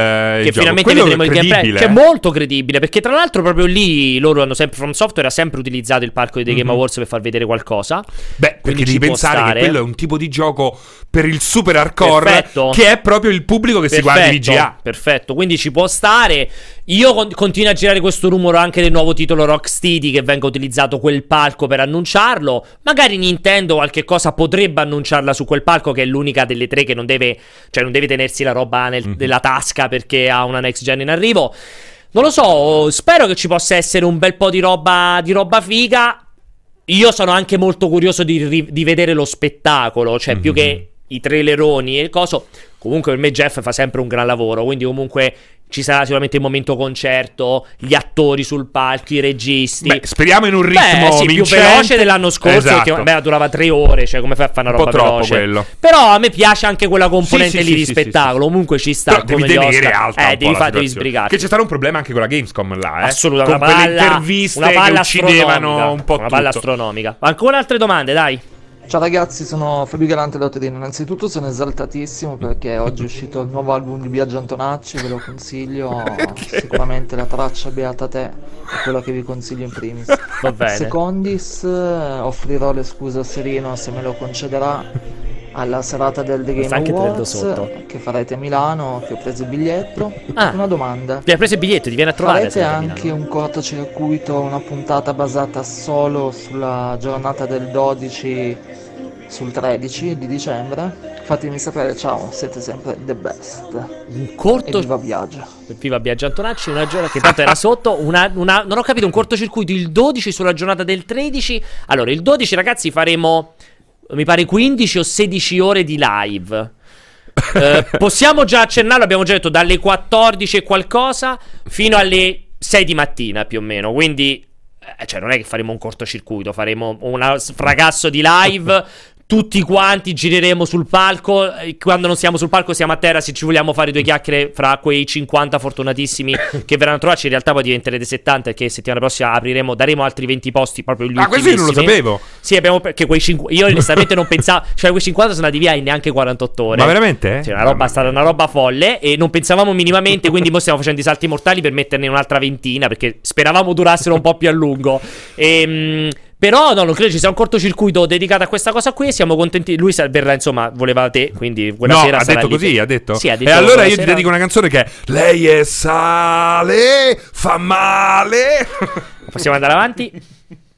che gioco. finalmente Quello vedremo il gameplay. credibile, Cioè, eh. molto credibile. Perché, tra l'altro, proprio lì loro hanno sempre. From Software ha sempre utilizzato il palco dei Game Mhm. Awards per far vedere qualcosa. Beh, perché devi pensare stare. che quello è un tipo di gioco per il super hardcore Perfetto. che è proprio il pubblico che si guarda VGA. Perfetto, quindi ci può stare. Io con- continuo a girare questo rumore anche del nuovo titolo Rocksteady che venga utilizzato quel palco per annunciarlo. Magari Nintendo qualche cosa potrebbe annunciarla su quel palco che è l'unica delle tre che non deve, cioè non deve tenersi la roba nel- Mhm. nella tasca perché ha una next gen in arrivo. Non lo so, spero che ci possa essere un bel po' di roba, di roba figa. Io sono anche molto curioso di, di vedere lo spettacolo, cioè più Mhm. che i traileroni e il coso. Comunque per me Jeff fa sempre un gran lavoro, quindi comunque ci sarà sicuramente il momento concerto, gli attori sul palco, i registi. Beh, speriamo in un ritmo Beh, sì, più veloce dell'anno scorso, Esatto. perché beh, durava tre ore, cioè come fai a fare una Un po' roba troppo veloce? quello. Però a me piace anche quella componente Sì, lì sì, di spettacolo, comunque ci sta Però devi come gli tenere alta Eh, devi, fa- devi sbrigarti. Che c'è stato un problema anche con la Gamescom là, eh. Assolutamente, Con una palla, interviste una palla che uccidevano un po' Una palla tutto. astronomica. Ancora altre domande, dai. Ciao ragazzi, sono Fabio Galante Lotterino. Innanzitutto sono esaltatissimo perché oggi è uscito il nuovo album di Biagio Antonacci, ve lo consiglio. *laughs* Sicuramente la traccia Beata te è quella che vi consiglio in primis. Va bene. Secondis, eh, offrirò le scuse a Serino se me lo concederà alla serata del The Game anche Awards che farete a Milano, che ho preso il biglietto. Ah. Una domanda. Ti hai preso il biglietto, ti viene a trovare. Farete anche un cortocircuito, una puntata basata solo sulla giornata del 12 sul 13 di dicembre? Fatemi sapere, ciao, siete sempre the best. Un corto. viva Viaggio. Viva Biagio Antonacci, una giornata che tanto era sotto. Una, una- non ho capito, un cortocircuito il 12 sulla giornata del 13. Allora, il 12, ragazzi, faremo. Mi pare 15 o 16 ore di live. Eh, *laughs* possiamo già accennarlo, abbiamo già detto dalle 14 e qualcosa fino alle 6 di mattina più o meno. Quindi, eh, cioè, non è che faremo un cortocircuito, faremo un fracasso di live. *laughs* Tutti quanti gireremo sul palco. eh, Quando non siamo sul palco, siamo a terra. Se ci vogliamo fare due chiacchiere fra quei 50 fortunatissimi *coughs* che verranno a trovarci, in realtà poi diventerete 70. Perché settimana prossima apriremo, daremo altri 20 posti proprio gli Ah, questo io non lo sapevo. Sì, abbiamo perché quei 5 io onestamente non pensavo, cioè quei 50 sono andati via in neanche 48 ore. Ma veramente? Cioè, una roba, è stata una roba folle e non pensavamo minimamente, quindi mo stiamo facendo i salti mortali per metterne un'altra ventina perché speravamo durassero un po' più a lungo. Ehm, però no, non credo ci sia un cortocircuito dedicato a questa cosa qui, siamo contenti. Lui verrà, insomma, voleva te, quindi quella No, sera ha detto così, ha detto. Sì, ha detto e allora io ti sera- dedico una canzone che è Lei è sale, fa male. Possiamo andare avanti? *laughs*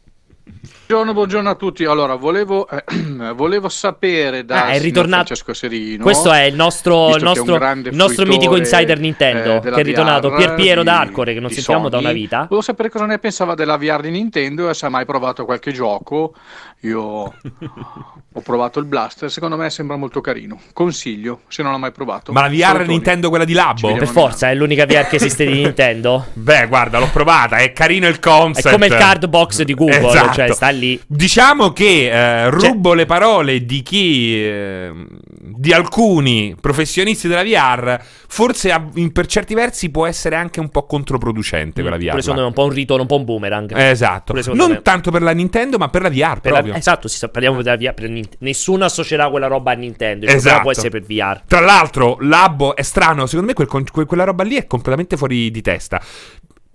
Buongiorno, buongiorno a tutti. Allora, volevo, eh, *clears throat* volevo sapere da Ah, è ritornato- Francesco Serino. Questo è il nostro, il nostro, il nostro mitico insider Nintendo eh, che è ritornato. Pier Piero di- d'Arcore che non sentiamo da una vita. Volevo sapere cosa ne pensava della VR di Nintendo e se ha mai provato qualche gioco. Io *laughs* ho provato il Blaster, secondo me sembra molto carino. Consiglio, se non l'ha mai provato. Ma la VR Salutoni. Nintendo quella di Labbo? Per forza, è l'unica VR che esiste di *laughs* Nintendo. Beh, guarda, l'ho provata, è carino il È concept. come il card box di Google, Esatto. cioè sta lì. Diciamo che eh, rubo le parole di chi, eh, di alcuni professionisti della VR, forse a- in- per certi versi può essere anche un po' controproducente quella VR. Mm, Pure secondo me è un po' un ritorno, un po' un boomerang. Esatto, non me. tanto per la Nintendo, ma per la VR Per la- proprio. esatto, si sta- parliamo della VR. per Nint- nessuno associerà quella roba a Nintendo. Il Esatto. può essere per VR. Tra l'altro, Labbo è strano, secondo me quel con- que- quella roba lì è completamente fuori di testa.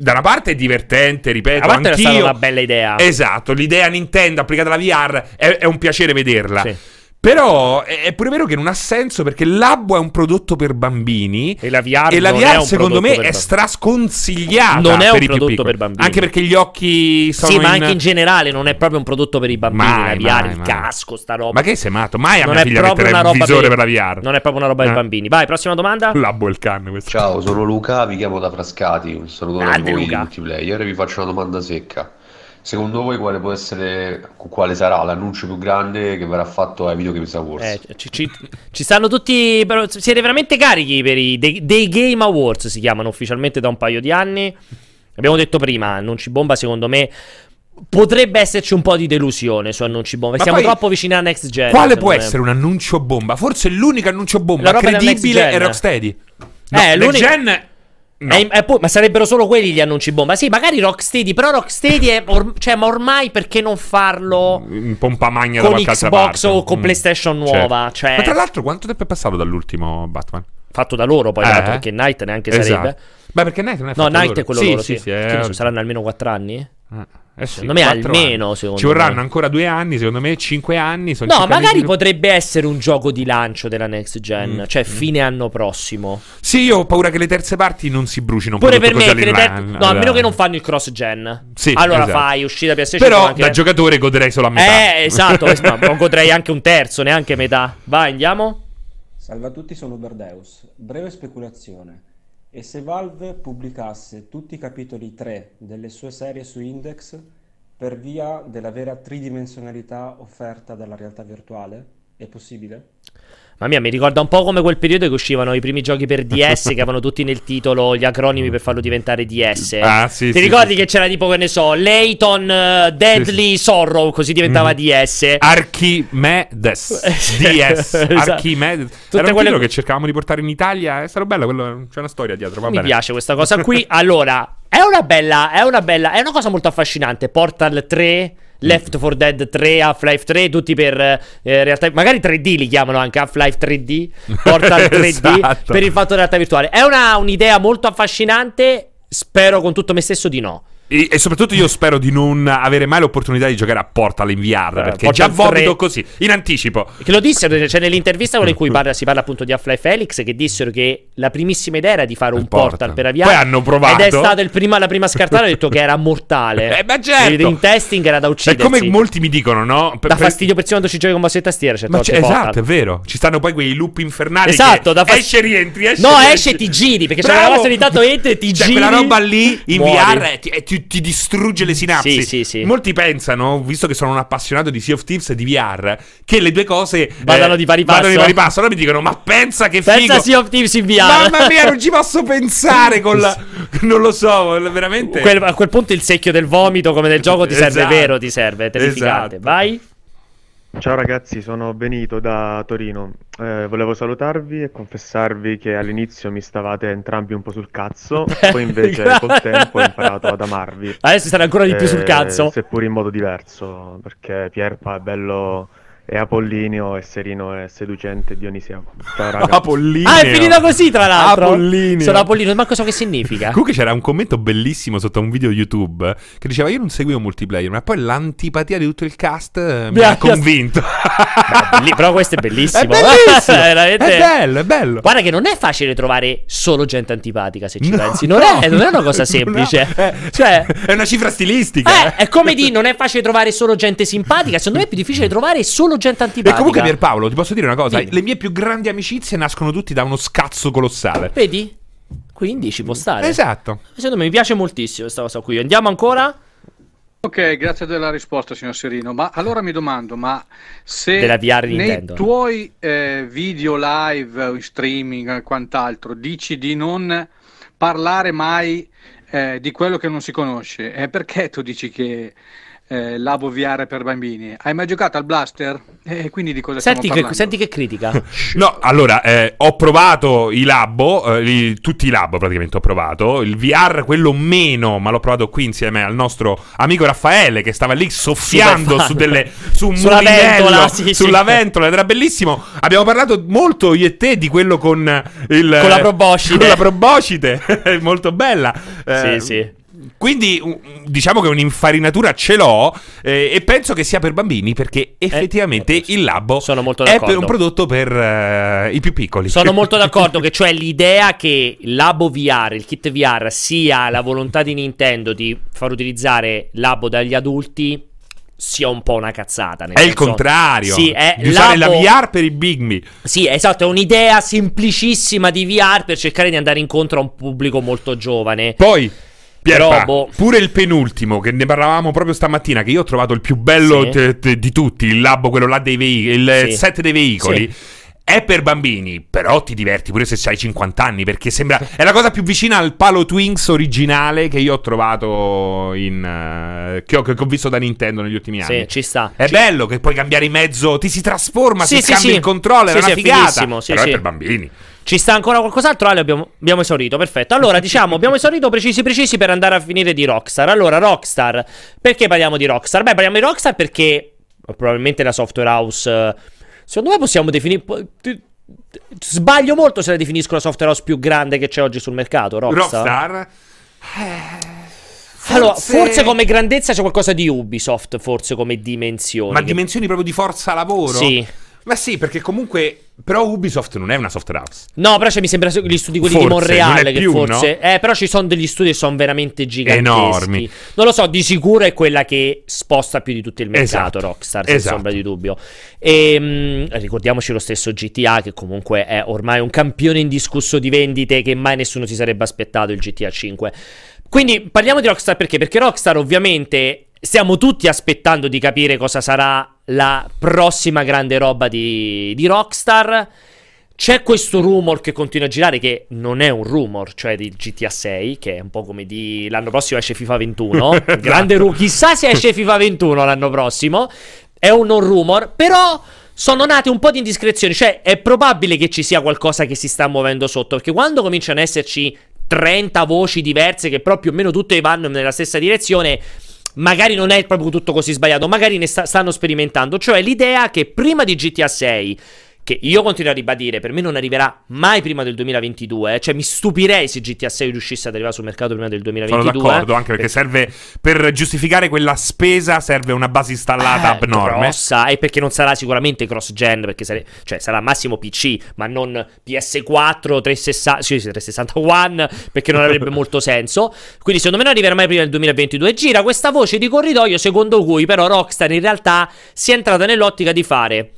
Da una parte è divertente, ripeto, A parte era anch'io. stata una bella idea. Esatto, l'idea Nintendo applicata alla VR è, è un piacere vederla. Sì. Però è pure vero che non ha senso perché il Labo è un prodotto per bambini. E la VR E la non VR secondo me è strasconsigliata Non è un prodotto per bambini. Anche perché gli occhi sono Sì, ma in- anche in generale non è proprio un prodotto per i bambini. Mai, la VR, mai, il mai. casco, sta roba. Ma che sei matto? Mai a non mia è figlia mettere il visore per, per, la VR. Non è proprio una roba Eh. per bambini. Vai, prossima domanda. Labbo il canne questo. Ciao, sono Luca, vi chiamo da Frascati, un saluto a voi Luca. multiplayer e vi faccio una domanda secca. Secondo voi quale può essere, quale sarà l'annuncio più grande che verrà fatto ai Video Games Awards? Eh, ci, ci- ci stanno tutti. però siete veramente carichi per i dei, dei Game Awards. Si chiamano ufficialmente da un paio di anni. Abbiamo detto prima, annunci bomba, secondo me. Potrebbe esserci un po' di delusione su annunci bomba. Ma Siamo poi, troppo vicini alla next gen. Quale può me. essere un annuncio bomba? Forse l'unico annuncio bomba credibile è Rocksteady. Eh, next gen no. Eh, eh, poi- ma sarebbero solo quelli gli annunci bomba. Sì, magari Rocksteady. Però Rocksteady è. or- cioè, ma ormai perché non farlo in pompa magna con Xbox o con Mm. PlayStation nuova? Cioè, Ma tra l'altro quanto tempo è passato dall'ultimo Batman? fatto da loro poi, Eh, perché Night neanche Esatto. sarebbe. Beh, perché Night non è No, fatto Night loro. è quello sì, loro, sì, sì. sì, è- saranno almeno 4 anni? Eh, eh sì, Secondo me almeno, anni. secondo Ci vorranno me. ancora due anni, secondo me cinque anni. sono No, cinque anni magari di- potrebbe essere un gioco di lancio della next gen, Mm, cioè fine anno prossimo. Sì, io ho paura che le terze parti non si brucino Pure per me, che le all'inla- ter- no, a meno che non fanno il cross gen. Sì, allora esatto. fai uscita PS5 Però anche... da giocatore goderei solo a metà. Eh, *laughs* esatto, ma non godrei anche un terzo, neanche metà. Vai, andiamo. Salve a tutti, sono Berdeus. Breve speculazione. E se Valve pubblicasse tutti i capitoli 3 delle sue serie su Index per via della vera tridimensionalità offerta dalla realtà virtuale? È possibile? Mamma mia, mi ricorda un po' come quel periodo che uscivano i primi giochi per DS che avevano tutti nel titolo gli acronimi per farlo diventare DS. Ah, sì, Ti sì, ricordi sì. che c'era tipo, che ne so, Layton eh, Deadly Sorrow, così diventava Mhm. DS. Archimedes *laughs* DS Esatto. Archimedes Tutte Era un quelle- che cercavamo di portare in Italia È stato bello quello, C'è una storia dietro va Mi bene. piace questa cosa qui. *laughs* Allora, è una bella, è una bella, è una cosa molto affascinante. Portal 3, Left 4 Dead 3, Half-Life 3, tutti per eh, realtà, magari 3D li chiamano anche Half-Life 3D, *laughs* Portal 3D Esatto. per il fatto della realtà virtuale. È una, un'idea molto affascinante. Spero con tutto me stesso di no. E, e soprattutto io spero di non avere mai l'opportunità di giocare a Portal in VR Perché Portal già vomito 3. così In anticipo Che lo dissero, c'è nell'intervista in cui *laughs* parla- si parla appunto di Half-Life Felix, che dissero che la primissima idea era di fare un portal, Portal. per avviare. Poi hanno provato. Ed è stata prima- la prima scartata, ha detto che era mortale. *laughs* Eh, ma certo. In testing era da È uccidersi. come molti mi dicono no Per- per- fastidio persino quando ci giochi con mouse e tastiera. certe Ma c'è- esatto è vero Ci stanno poi quei loop infernali Esatto, da fast- Esce rientri esce No, rientri. esce e ti giri, perché c'è Bravo! una cosa ogni tanto entri e ti Cioè, giri. quella roba lì in. VR ti, eh, ti- ti distrugge le sinapsi. Sì, sì, sì. Molti pensano, visto che sono un appassionato di Sea of Thieves e di VR, che le due cose eh, Vadano di pari vadano passo. di pari passo. Allora mi dicono, ma pensa che Pensa figo. Sea of Thieves in VR. Mamma mia, non ci posso pensare *laughs* con la... Non lo so, veramente... Quel- a quel punto il secchio del vomito, come nel *laughs* gioco, ti serve Esatto. vero, ti serve. Terrificante. Esatto. Vai. Ciao ragazzi, sono Benito da Torino. Eh, volevo salutarvi e confessarvi che all'inizio mi stavate entrambi un po' sul cazzo, *laughs* poi invece col tempo ho imparato ad amarvi. Adesso stai ancora di più sul Eh, cazzo. Seppur in modo diverso, perché Pierpa è bello e apollineo e serino e seducente dionisiaco. *laughs* Apollineo. Ah, è finita così, tra l'altro. Apollineo. Sono Apollino, ma so che significa. *laughs* Comunque c'era un commento bellissimo sotto un video YouTube che diceva io non seguivo multiplayer, ma poi l'antipatia di tutto il cast eh, mi ha convinto. *laughs* Belli- però questo è bellissimo. È bellissimo. Veramente- È bello, è bello. Guarda che non è facile trovare solo gente antipatica, se ci No, pensi. Non, no. è, non è una cosa No, semplice. eh, Cioè... è una cifra stilistica. Eh, è come di non è facile trovare solo gente simpatica. Secondo me è più difficile trovare solo gente E antipatica. comunque Pierpaolo, ti posso dire una cosa, Dimmi. le mie più grandi amicizie nascono tutti da uno scazzo colossale. Vedi? Quindi ci può stare. Esatto. Secondo me mi piace moltissimo questa cosa qui. Andiamo ancora? Ok, grazie della risposta, signor Serino. Ma allora mi domando, ma se Della VR nei Nintendo. tuoi eh, video live, streaming e quant'altro, dici di non parlare mai eh, di quello che non si conosce, è perché tu dici che eh, Labo VR per bambini? Hai mai giocato al Blaster? E quindi di cosa Senti stiamo che, senti che critica. *laughs* No, allora, eh, ho provato i labbo, eh, i- tutti i labbo praticamente ho provato, il VR quello meno, ma l'ho provato qui insieme al nostro amico Raffaele che stava lì soffiando su, delle, su un Sulla ventola, sì, sulla sì. ventola, ed era bellissimo. Abbiamo parlato molto io e te di quello con il... Con la proboscide. Con la proboscide, *laughs* molto bella. Eh, Sì, sì. Quindi diciamo che un'infarinatura ce l'ho eh, e penso che sia per bambini perché effettivamente il labbo Sono molto è per un prodotto per eh, i più piccoli. Sono *laughs* molto d'accordo che cioè l'idea che l'Abo VR, il kit VR, sia la volontà di Nintendo di far utilizzare l'Abo dagli adulti sia un po' una cazzata. È il contrario. Sì, è di usare la VR per i bigmi. Sì, esatto, è un'idea semplicissima di VR per cercare di andare incontro a un pubblico molto giovane. Poi Pierpa, Però, boh. pure il penultimo, che ne parlavamo proprio stamattina, che io ho trovato il più bello Sì. te- te- di tutti, il labbo, quello là dei veicoli, il Sì. set dei veicoli. È per bambini, però ti diverti pure se hai 50 anni, perché sembra... È la cosa più vicina al Palo Twinks originale che io ho trovato in... eh, che, ho, che ho visto da Nintendo negli ultimi anni. Sì, ci sta. È Ci- bello che puoi cambiare in mezzo, ti si trasforma, Sì, si sì, scambi sì. il controller, Sì, è sì, una è figata. sì, però sì. è per bambini. Ci sta ancora qualcos'altro? Ale, abbiamo, abbiamo esaurito, perfetto. Allora, diciamo, abbiamo esaurito precisi precisi per andare a finire di Rockstar. Allora, Rockstar, perché parliamo di Rockstar? Beh, parliamo di Rockstar perché probabilmente la software house... eh, Secondo me possiamo definire... Sbaglio molto se la definisco la software house più grande che c'è oggi sul mercato, Rockstar. Rockstar... Allora, forse come grandezza c'è qualcosa di Ubisoft, forse come dimensioni. Ma dimensioni proprio di forza lavoro? Sì. Ma sì, perché comunque. Però Ubisoft non è una software house. No, però cioè, mi sembra gli studi quelli di Forse, Monreale non è che più, forse... Eh, però ci sono degli studi che sono veramente giganteschi. Enormi. Non lo so, di sicuro è quella che sposta più di tutto il mercato, Esatto. Rockstar, senza Esatto. ombra di dubbio. E ricordiamoci lo stesso GTA, che comunque è ormai un campione indiscusso di vendite che mai nessuno si sarebbe aspettato, il GTA 5. Quindi parliamo di Rockstar perché? Perché Rockstar ovviamente stiamo tutti aspettando di capire cosa sarà la prossima grande roba di, di Rockstar. C'è questo rumor che continua a girare, che non è un rumor, cioè di GTA 6, che è un po' come di l'anno prossimo esce FIFA 21. *laughs* Grande rumor, chissà se esce FIFA 21 l'anno prossimo. È un non rumor, però sono nate un po' di indiscrezioni, cioè è probabile che ci sia qualcosa che si sta muovendo sotto, perché quando cominciano ad esserci 30 voci diverse che però più o meno tutte vanno nella stessa direzione, magari non è proprio tutto così sbagliato, magari ne sta- stanno sperimentando, cioè l'idea che prima di GTA 6 che io continuo a ribadire, per me non arriverà mai prima del 2022, cioè mi stupirei se GTA 6 riuscisse ad arrivare sul mercato prima del Sono 2022. d'accordo, anche perché serve. Per giustificare quella spesa serve una base installata Eh, abnorme. grossa, e perché non sarà sicuramente cross gen, perché sare- cioè sarà massimo PC, ma non PS4, 360, sì, sì, 360 One, perché non avrebbe *laughs* molto senso. Quindi secondo me non arriverà mai prima del 2022. Gira questa voce di corridoio secondo cui però Rockstar in realtà si è entrata nell'ottica di fare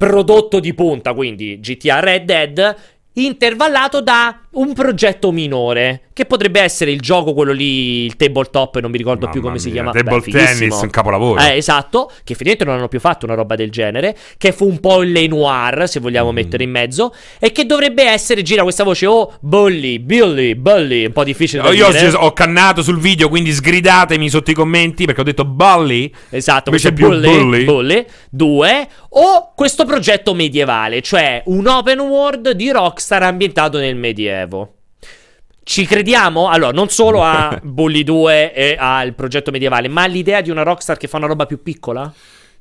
prodotto di punta, quindi GTA Red Dead, intervallato da un progetto minore, che potrebbe essere il gioco, quello lì, il tabletop, non mi ricordo più Mamma come si mia, chiama. Table Beh, fighissimo. tennis, un capolavoro. Eh, esatto, che effettivamente non hanno più fatto una roba del genere, che fu un po' il Le Noir, se Mm. vogliamo mettere in mezzo, e che dovrebbe essere, gira questa voce, oh, Bully, Billy, Bully, un po' difficile da Io dire. ho cannato sul video, quindi sgridatemi sotto i commenti perché ho detto Bully. Esatto, Invece più bully, bully. bully. Due, o questo progetto medievale, cioè un open world di Rockstar ambientato nel Medievo. Ci crediamo? Allora, non solo a *laughs* Bully 2 e al progetto medievale, ma all'idea di una Rockstar che fa una roba più piccola?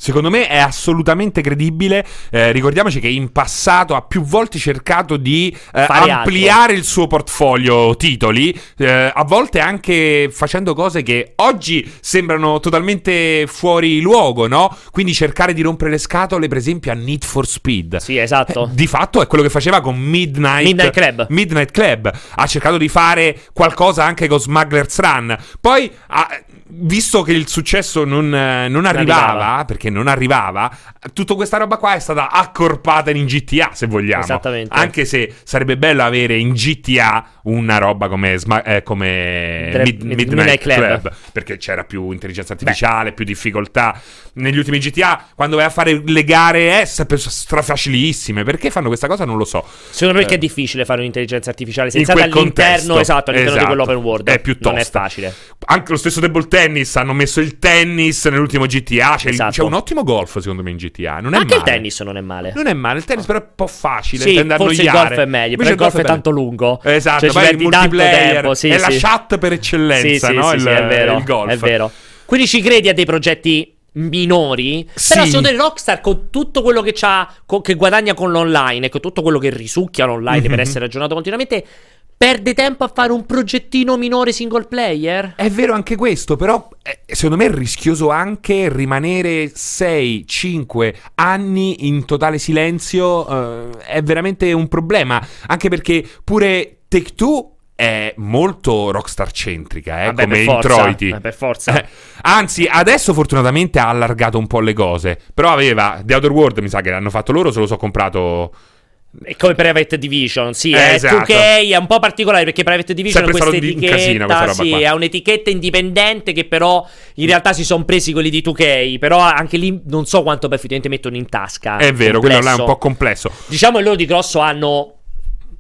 Secondo me è assolutamente credibile. Eh, ricordiamoci che in passato ha più volte cercato di eh, ampliare il suo portfolio titoli, eh, a volte anche facendo cose che oggi sembrano totalmente fuori luogo, no? Quindi cercare di rompere le scatole, per esempio, a Need for Speed. Sì, esatto. Eh, Di fatto è quello che faceva con Midnight, Midnight Club. Midnight Club. Ha cercato di fare qualcosa anche con Smuggler's Run. Poi, ha- visto che il successo non, eh, non arrivava, arrivava. perché non arrivava, tutta questa roba qua è stata accorpata in GTA, se vogliamo. Esattamente. Anche se sarebbe bello avere in GTA una roba come, eh, come Dre- Mid- Midnight Midnight Club. Club, perché c'era più intelligenza artificiale, più difficoltà. Negli ultimi GTA, quando vai a fare le gare, è sempre strafacilissime. Perché fanno questa cosa? Non lo so. Secondo me Eh, è difficile fare un'intelligenza artificiale senza all'interno, contesto. esatto, all'interno Esatto. di quell'open world. È piuttosto. Non è facile. Anche lo stesso table tennis hanno messo il tennis nell'ultimo GTA. C'è, il- Esatto. c'è un ottimo golf, secondo me, in GTA. Non è Anche il male. tennis non è male. Non è male, il tennis però è un po' facile. Sì, tende a forse il golf è meglio, Invece però il golf è bello. tanto lungo. Esatto, Cioè, ci poi il perdi tanto tempo, sì, è la sì. chat per eccellenza, Sì, no? sì, il, sì, è vero, il golf. è vero. Quindi ci credi a dei progetti minori? Sì. Però secondo te Rockstar con tutto quello che c'ha, co- che guadagna con l'online e con tutto quello che risucchia l'online Mhm. per essere aggiornato continuamente, perde tempo a fare un progettino minore single player? È vero anche questo, però eh, secondo me è rischioso anche rimanere 6-5 anni in totale silenzio. eh, è veramente un problema. Anche perché pure Take Two è molto rockstar centrica, eh, Vabbè, come per forza, introiti. eh, per forza. Eh, anzi, adesso fortunatamente ha allargato un po' le cose. Però aveva The Outer World, mi sa che l'hanno fatto loro, se lo so comprato. È come Private Division, sì, Eh, è esatto. 2K, è un po' particolare perché Private Division Sempre è questa un casino questa etichetta, sì, qua. è un'etichetta indipendente che però in realtà si sono presi quelli di 2K, però anche lì non so quanto poi effettivamente mettono in tasca. È vero, quello là è un Complesso. po' complesso. Diciamo che loro di grosso hanno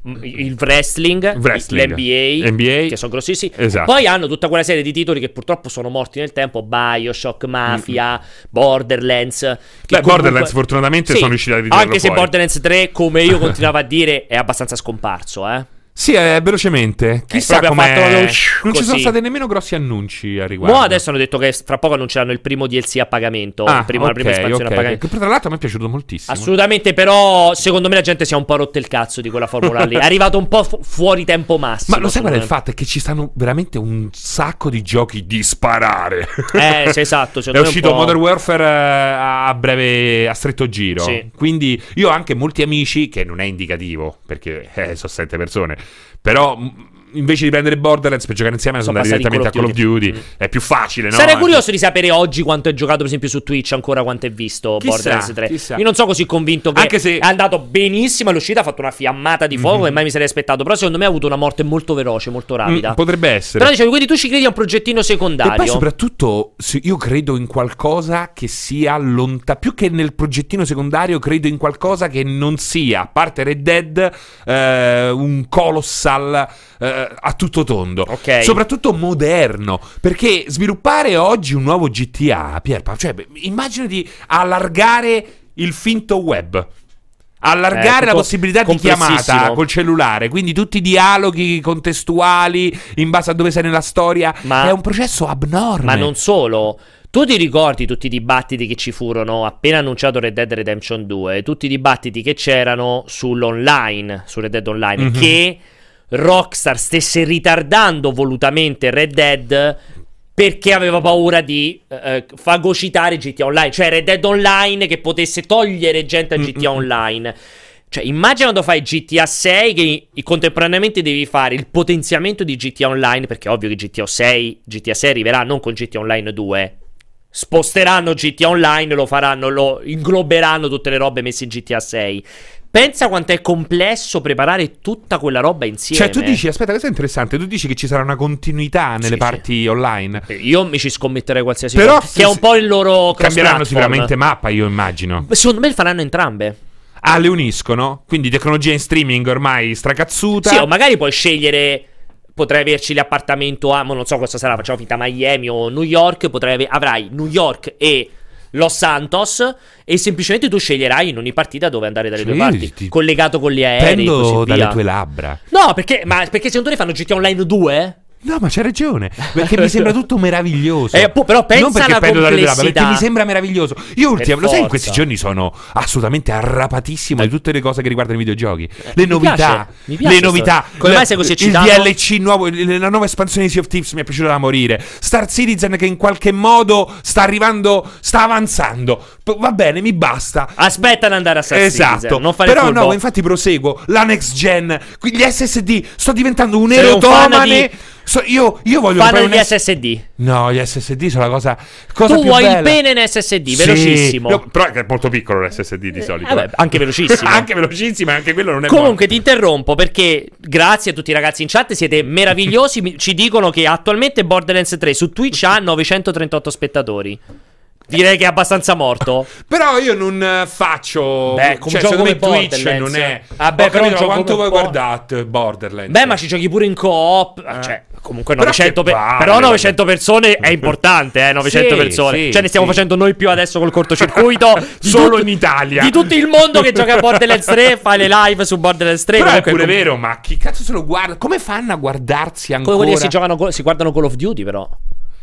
il wrestling, Wrestling. l'NBA, NBA. che sono grossissimi. Esatto. Poi hanno tutta quella serie di titoli che purtroppo sono morti nel tempo, Bioshock, Mafia, Borderlands. che Beh, comunque- Borderlands fortunatamente sono riusciti a ritirarlo Anche se fuori. Borderlands 3, come io *laughs* continuavo a dire, è abbastanza scomparso, eh. Sì, eh, velocemente. Chissà come. proprio Non ci sono stati nemmeno grossi annunci a riguardo. Mo adesso hanno detto che fra poco annunceranno il primo DLC a pagamento, Ah, il primo- la prima espansione ok, a pagamento. Che tra l'altro me è piaciuto moltissimo. Assolutamente, però secondo me la gente si è un po' rotto il cazzo di quella formula lì. *laughs* È arrivato un po' fu- fuori tempo massimo. Ma lo sai qual è il fatto? È che ci stanno veramente un sacco di giochi di sparare. Eh, sì, esatto. È uscito Modern Warfare eh, a breve, a stretto giro. Sì. Quindi io ho anche molti amici, che non è indicativo, perché eh, sono sette persone, però mh, invece di prendere Borderlands per giocare insieme sono andati direttamente a Call of Call Duty. of È più facile, no? Sarei curioso di sapere oggi quanto è giocato, per esempio, su Twitch, ancora quanto è visto Chissà, Borderlands 3. chissà. Io non sono così convinto che Anche se- è andato benissimo all'uscita, ha fatto una fiammata di fuoco Mhm. che mai mi sarei aspettato. Però secondo me ha avuto una morte molto veloce, molto rapida. Mm, potrebbe essere. Però dicevi, quindi tu ci credi a un progettino secondario? E poi soprattutto io credo in qualcosa che sia lontano, più che nel progettino secondario, credo in qualcosa che non sia, a parte Red Dead, eh, un colossal eh, a tutto tondo. Ok. Soprattutto moderno, perché sviluppare oggi un nuovo GTA, Pierpa, cioè beh, immaginati allargare il finto web. Allargare Eh, la possibilità di chiamata col cellulare, quindi tutti i dialoghi contestuali in base a dove sei nella storia. Ma- è un processo abnorme. Ma non solo. Tu ti ricordi tutti i dibattiti che ci furono appena annunciato Red Dead Redemption 2? Tutti i dibattiti che c'erano sull'online, su Red Dead Online, Mhm. che Rockstar stesse ritardando volutamente Red Dead perché aveva paura di eh, fagocitare GTA Online, cioè Red Dead Online che potesse togliere gente a GTA Mm-mm. Online. Cioè, immagina quando fai GTA 6 che contemporaneamente devi fare il potenziamento di GTA Online, perché è ovvio che GTA 6, GTA 6 arriverà non con GTA Online 2. Sposteranno GTA Online, lo faranno, lo ingloberanno tutte le robe messe in GTA 6. Pensa quanto è complesso preparare tutta quella roba insieme. Cioè, tu dici, aspetta, questo è interessante. Tu dici che ci sarà una continuità nelle Sì, parti online. Eh, Io mi ci scommetterei qualsiasi Però cosa. Che è un po' il loro Cambieranno sicuramente mappa, io immagino. Secondo me faranno entrambe. Ah, le uniscono? Quindi tecnologia in streaming ormai stracazzuta. Sì, o magari puoi scegliere. Potrai averci l'appartamento a. non so cosa sarà, facciamo finta Miami o New York. Potrai ave- avrai New York e Los Santos. E semplicemente tu sceglierai in ogni partita dove andare dalle Sì, due parti. ti- Collegato con gli aerei. Così dalle tue labbra. No, perché, ma perché secondo te fanno GTA Online 2? No, ma c'hai ragione. Perché mi sembra tutto *laughs* meraviglioso. Eh, pu- però pensa non perché alla labbra, complessità. perché mi sembra meraviglioso. Io ultimo, lo sai, in questi giorni sono assolutamente arrapatissimo di tutte le cose che riguardano i videogiochi. Le mi novità, piace, mi piace le novità. Come mai sei così Il eccitato? DLC nuovo, il- la nuova espansione di Sea of Thieves mi è piaciuta da morire. Star Citizen che in qualche modo sta arrivando, sta avanzando. Va bene, mi basta. Aspetta ad andare a Star Esatto, Citizen, non fare il però furbo. no, infatti proseguo. La next gen, gli SSD. Sto diventando un Sei un erotomane. di- So- io, io voglio Fanno gli S- SSD. No, gli SSD sono la cosa, cosa Tu più vuoi bella. il bene in SSD, Sì, velocissimo. no, però è molto piccolo l'SSD di solito. Eh, vabbè, anche velocissimo. *laughs* anche velocissimo, anche quello non è Comunque ti interrompo perché grazie a tutti i ragazzi in chat, siete meravigliosi. Ci dicono che attualmente Borderlands 3 su Twitch ha *laughs* 938 spettatori. Direi che è abbastanza morto. Però io non eh, faccio. Beh, come cioè, gioco secondo me come Twitch non è. Vabbè, Ho però capito, quanto voi guardate Borderlands? Beh, ma ci giochi pure in co-op. Eh. Cioè, comunque Però 900 che pe- Però 900 persone è importante, eh, 900 Sì, persone. sì, cioè, ne stiamo sì. facendo noi più adesso col cortocircuito. *laughs* Solo tutto- in Italia. Di tutto il mondo che gioca a Borderlands 3, *laughs* fa le live su Borderlands 3. Però è pure com- vero, ma chi cazzo se lo guarda? Come fanno a guardarsi ancora? Come quelli che si, giocano, si guardano Call of Duty, però.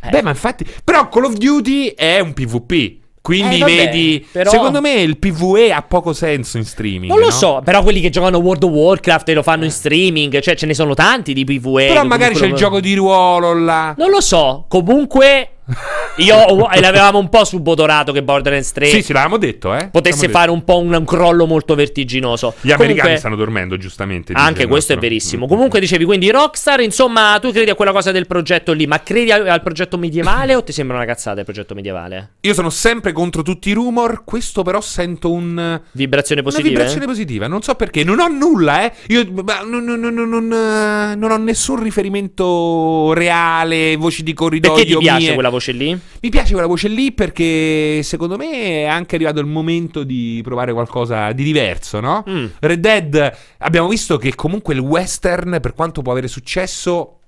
Eh. Beh, ma infatti. Però Call of Duty è un PvP. Quindi Eh, vabbè, vedi, però- secondo me il PvE ha poco senso in streaming. Non lo no? so, però quelli che giocano World of Warcraft e lo fanno in streaming, cioè ce ne sono tanti di PvE. Però magari c'è il gioco di ruolo là. Non lo so, comunque io e l'avevamo un po' subodorato che Borderlands 3 Sì, sì, l'avevamo detto, eh. potesse fare un po' un, un crollo molto vertiginoso. Gli americani Comunque- stanno dormendo, giustamente. Anche questo è verissimo. Mm. Comunque dicevi quindi Rockstar, insomma, tu credi a quella cosa del progetto lì, ma credi al, al progetto medievale o ti sembra una cazzata il progetto medievale? Io sono sempre contro tutti i rumor. Questo però sento un. Vibrazione Una positiva? vibrazione positiva, non so perché, non ho nulla, eh. Io ma, non, non- non- non- eh, non ho nessun riferimento reale, voci di corridoio. Perché ti piace mie. quella voce lì? Mi piace quella voce lì perché secondo me è anche arrivato il momento di provare qualcosa di diverso, no? Mm. Red Dead abbiamo visto che comunque il western, per quanto può avere successo,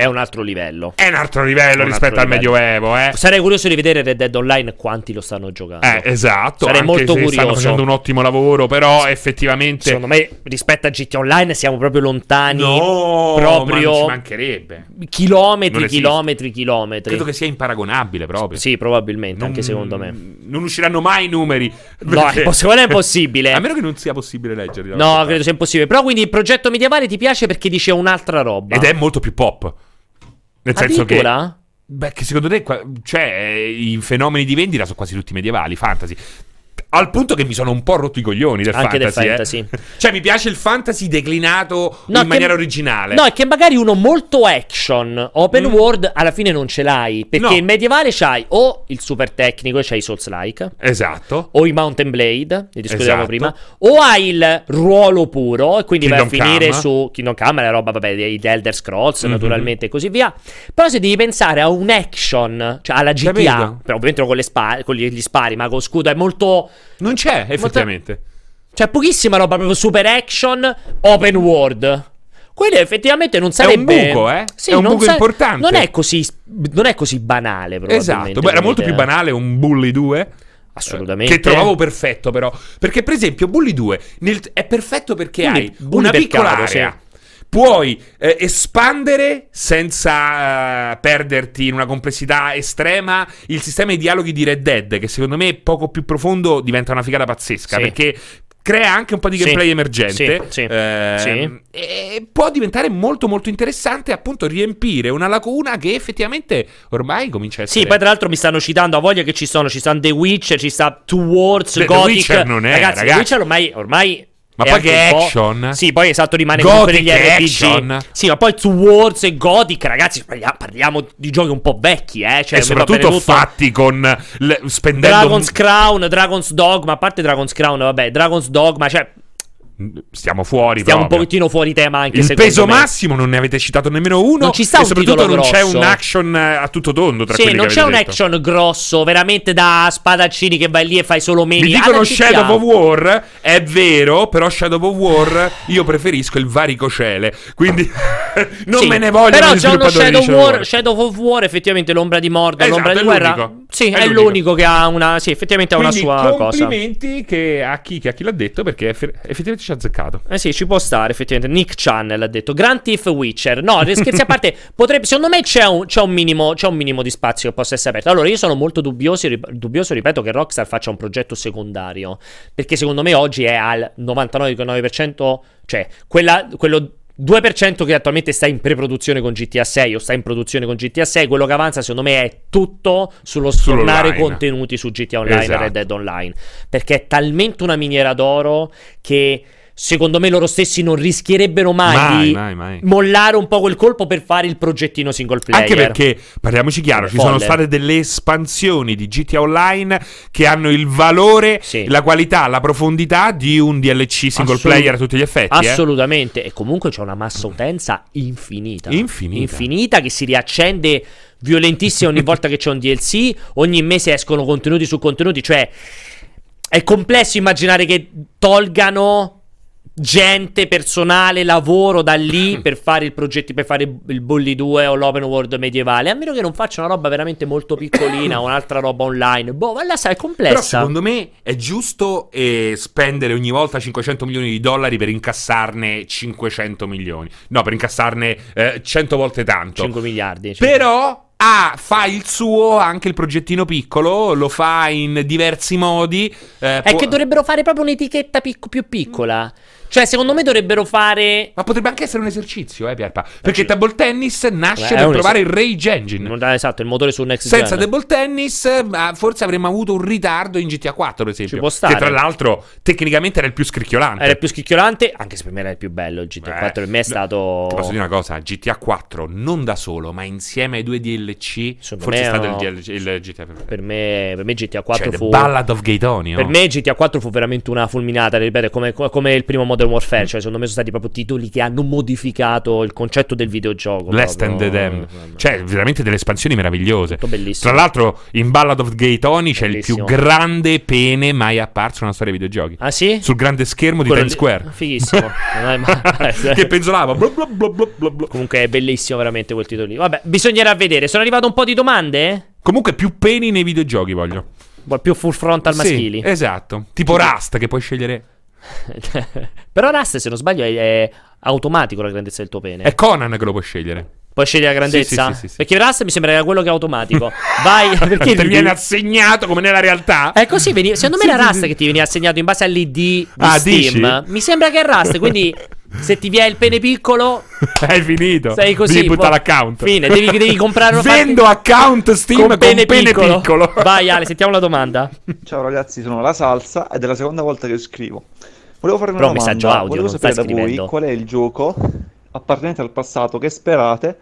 È un altro livello. è un altro livello un rispetto altro al livello. Medioevo, eh. Sarei curioso di vedere Red Dead Online quanti lo stanno giocando. Eh, esatto. Sarei anche molto curioso. Stanno facendo un ottimo lavoro, però effettivamente. Secondo me, rispetto a GT Online, siamo proprio lontani. No, proprio ma ci mancherebbe. chilometri, chilometri, chilometri. Credo che sia imparagonabile proprio. Sì, probabilmente, anche Non- secondo me. Non usciranno mai i numeri. No, perché- *laughs* è poss- quello è impossibile. A meno che non sia possibile leggerli. No, credo sia impossibile. Però quindi il progetto medievale ti piace perché dice un'altra roba. Ed è molto più pop. Nel senso che. Beh, che secondo te. Cioè, i fenomeni di vendita sono quasi tutti medievali, fantasy. Al punto che mi sono un po' rotto i coglioni del Anche del fantasy. eh. fantasy. cioè, mi piace il fantasy declinato No, in che- maniera originale. No, è che magari uno molto action, open world, alla fine non ce l'hai. Perché Mm. No. il medievale c'hai o il super tecnico, e c'hai i Souls-like, Esatto. o i Mountain Blade, ne discutevamo Esatto. prima, o hai il ruolo puro, e quindi vai a Kingdom finire Come. su Kingdom Come, la roba, vabbè, degli Elder Scrolls, Mhm. naturalmente, e così via. Però se devi pensare a un action, cioè alla GTA, Capito. però ovviamente con, le spa- con gli, gli spari, ma con scudo, è molto... Non c'è, effettivamente. C'è pochissima roba, proprio super action, open world. Quello effettivamente non sarebbe. buco, eh? Sì, È un buco importante. Non è così, non è così banale, probabilmente. Esatto. Beh, era molto più banale un Bully 2. Assolutamente. Che trovavo perfetto, però. Perché, per esempio, Bully 2 nel- è perfetto perché Bully- hai Bully una piccola caso, area. Puoi eh, espandere senza eh, perderti in una complessità estrema il sistema di dialoghi di Red Dead, che secondo me poco più profondo diventa una figata pazzesca. Sì. Perché crea anche un po' di Sì, gameplay emergente. sì, sì, ehm, sì. E può diventare molto, molto interessante, appunto, riempire una lacuna che effettivamente ormai comincia a essere. Sì, poi tra l'altro mi stanno citando a voglia che ci sono, ci stanno The Witcher, ci sta Two Worlds, The- The Gothic. Witcher non è, ragazzi, The ragazzi. Witcher ormai, ormai Ma poi che action? Sì, poi esatto rimane Gothic negli RPG. action? Sì, ma poi Two Worlds e Gothic, ragazzi, parliamo, di giochi un po' vecchi, eh, cioè e soprattutto tutto. fatti con l- spendendo Dragon's Crown, Dragon's Dogma, a parte Dragon's Crown, vabbè, Dragon's Dogma, cioè stiamo fuori stiamo un proprio. pochettino fuori tema anche il peso me. massimo non ne avete citato nemmeno uno Non ci sta e un soprattutto non c'è un action eh, a tutto tondo tra Sì, non c'è un detto. action grosso, veramente da spadaccini che vai lì e fai solo meni. mi dicono. Shadow of War è vero però Shadow of War io preferisco il varicocele quindi *laughs* non Sì, me ne voglio Però c'è uno di Shadow, War, Shadow of War, effettivamente l'ombra di Mordor, Esatto, l'ombra di guerra. Sì, È è, l'unico. l'unico che ha una. Sì, effettivamente ha una sua cosa. complimenti che a chi, che a chi l'ha detto perché effe- effettivamente ci ha azzeccato Eh sì, ci può stare, effettivamente. Nick Channel ha detto Grand Thief Witcher. No, *laughs* scherzi a parte, potrebbe, secondo me c'è un, c'è, un minimo, c'è un minimo di spazio che possa essere aperto. Allora, io sono molto dubbioso, dubbioso, ripeto, che Rockstar faccia un progetto secondario. Perché secondo me oggi è al 99,9%, cioè quella, quello 2% che attualmente sta in preproduzione con GTA 6 o sta in produzione con GTA 6, quello che avanza secondo me è tutto sullo sfornare contenuti su GTA Online Esatto. e Red Dead Online. Perché è talmente una miniera d'oro che secondo me loro stessi non rischierebbero mai, Mai, di mai, mai. mollare un po' quel colpo per fare il progettino single player. Anche perché, parliamoci chiaro, ci sono state delle espansioni di GTA Online che hanno il valore, Sì. la qualità, la profondità di un DLC single Assolut- player a tutti gli effetti. eh. Assolutamente. E comunque c'è una massa utenza infinita. Infinita. Infinita che si riaccende violentissima ogni volta che c'è un DLC. Ogni mese escono contenuti su contenuti. Cioè, è complesso immaginare che tolgano gente, personale, lavoro da lì *clears throat* per fare il progetto, per fare il Bully 2 o l'open world medievale. A meno che non faccia una roba veramente molto piccolina o *clears throat* un'altra roba online. Boh, ma la sai, è complessa. Però secondo me è giusto eh, spendere ogni volta 500 milioni di dollari per incassarne 500 milioni. No, per incassarne eh, 100 volte tanto. 5 miliardi. Però ha, fa il suo anche il progettino piccolo, lo fa in diversi modi. eh, È può- che dovrebbero fare proprio un'etichetta picco- più piccola. Cioè, secondo me dovrebbero fare. Ma potrebbe anche essere un esercizio, eh, Pierpa. Perché table tennis nasce Beh, per provare il eser- Rage Engine. Non- esatto, il motore su Next Senza Gen. table tennis, eh, forse avremmo avuto un ritardo in GTA 4, ad esempio. Ci può stare. Che tra l'altro, tecnicamente era il più scricchiolante. Era il più schicchiolante, anche se per me era il più bello. Il GTA 4 per me è stato. Ti posso dire una cosa: GTA 4 non da solo, ma insieme ai due DLC, Secondo forse è stato no. il, DLC il GTA. Per me, per me GTA 4 Cioè, The fu. Ballad of Gaetonio. Per me GTA 4 fu veramente una fulminata, ripeto, come, come il primo Modern Warfare, cioè secondo me sono stati proprio titoli che hanno modificato il concetto del videogioco. Last and proprio. the Damned. Cioè, veramente delle espansioni meravigliose. Tra l'altro, in Ballad of Gaetoni c'è Bellissimo. il più grande pene mai apparso nella storia dei videogiochi. Ah sì? Sul grande schermo di Times Square. Fighissimo. È mai- *laughs* che penzolava. Bla bla bla. Comunque è bellissimo veramente quel titolo lì. Vabbè, bisognerà vedere. Sono arrivato un po' di domande? Comunque, più peni nei videogiochi voglio. Più full frontal Sì, maschili? esatto. Tipo Rust, che puoi scegliere. *laughs* Però Rust, se non sbaglio, è, è automatico la grandezza del tuo pene. È Conan che lo puoi scegliere. Puoi scegliere la grandezza? Sì, sì, sì, sì. Perché Rust mi sembra che era quello che è automatico. *laughs* Vai, perché Ti viene assegnato come nella realtà. È così, veni- secondo me era Rust che ti veniva assegnato in base all'ID di Ah, Steam. dici? Mi sembra che è Rust, quindi *laughs* se ti viene il pene piccolo, *laughs* Hai finito. sei così. Devi buttare l'account. Fine, devi, devi comprare una Vendo account Steam con pene, piccolo. piccolo. *laughs* Vai Ale, sentiamo la domanda. Ciao ragazzi, sono la Salsa ed è la seconda volta che scrivo. Volevo fare una Però un domanda. messaggio audio, Volevo sapere da voi qual è il gioco appartenente al passato che sperate,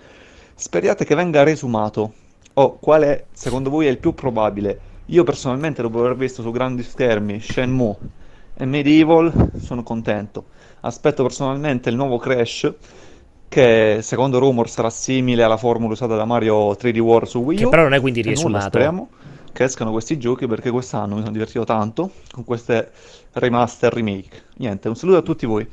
speriate che venga resumato o qual è secondo voi è il più probabile. Io personalmente dopo aver visto su grandi schermi Shenmue e Medieval sono contento. Aspetto personalmente il nuovo Crash che secondo rumor sarà simile alla formula usata da Mario 3D World su Wii Che U. però non è quindi riesumato. speriamo che escano questi giochi perché quest'anno mi sono divertito tanto con queste remaster remake. Niente, un saluto a tutti voi.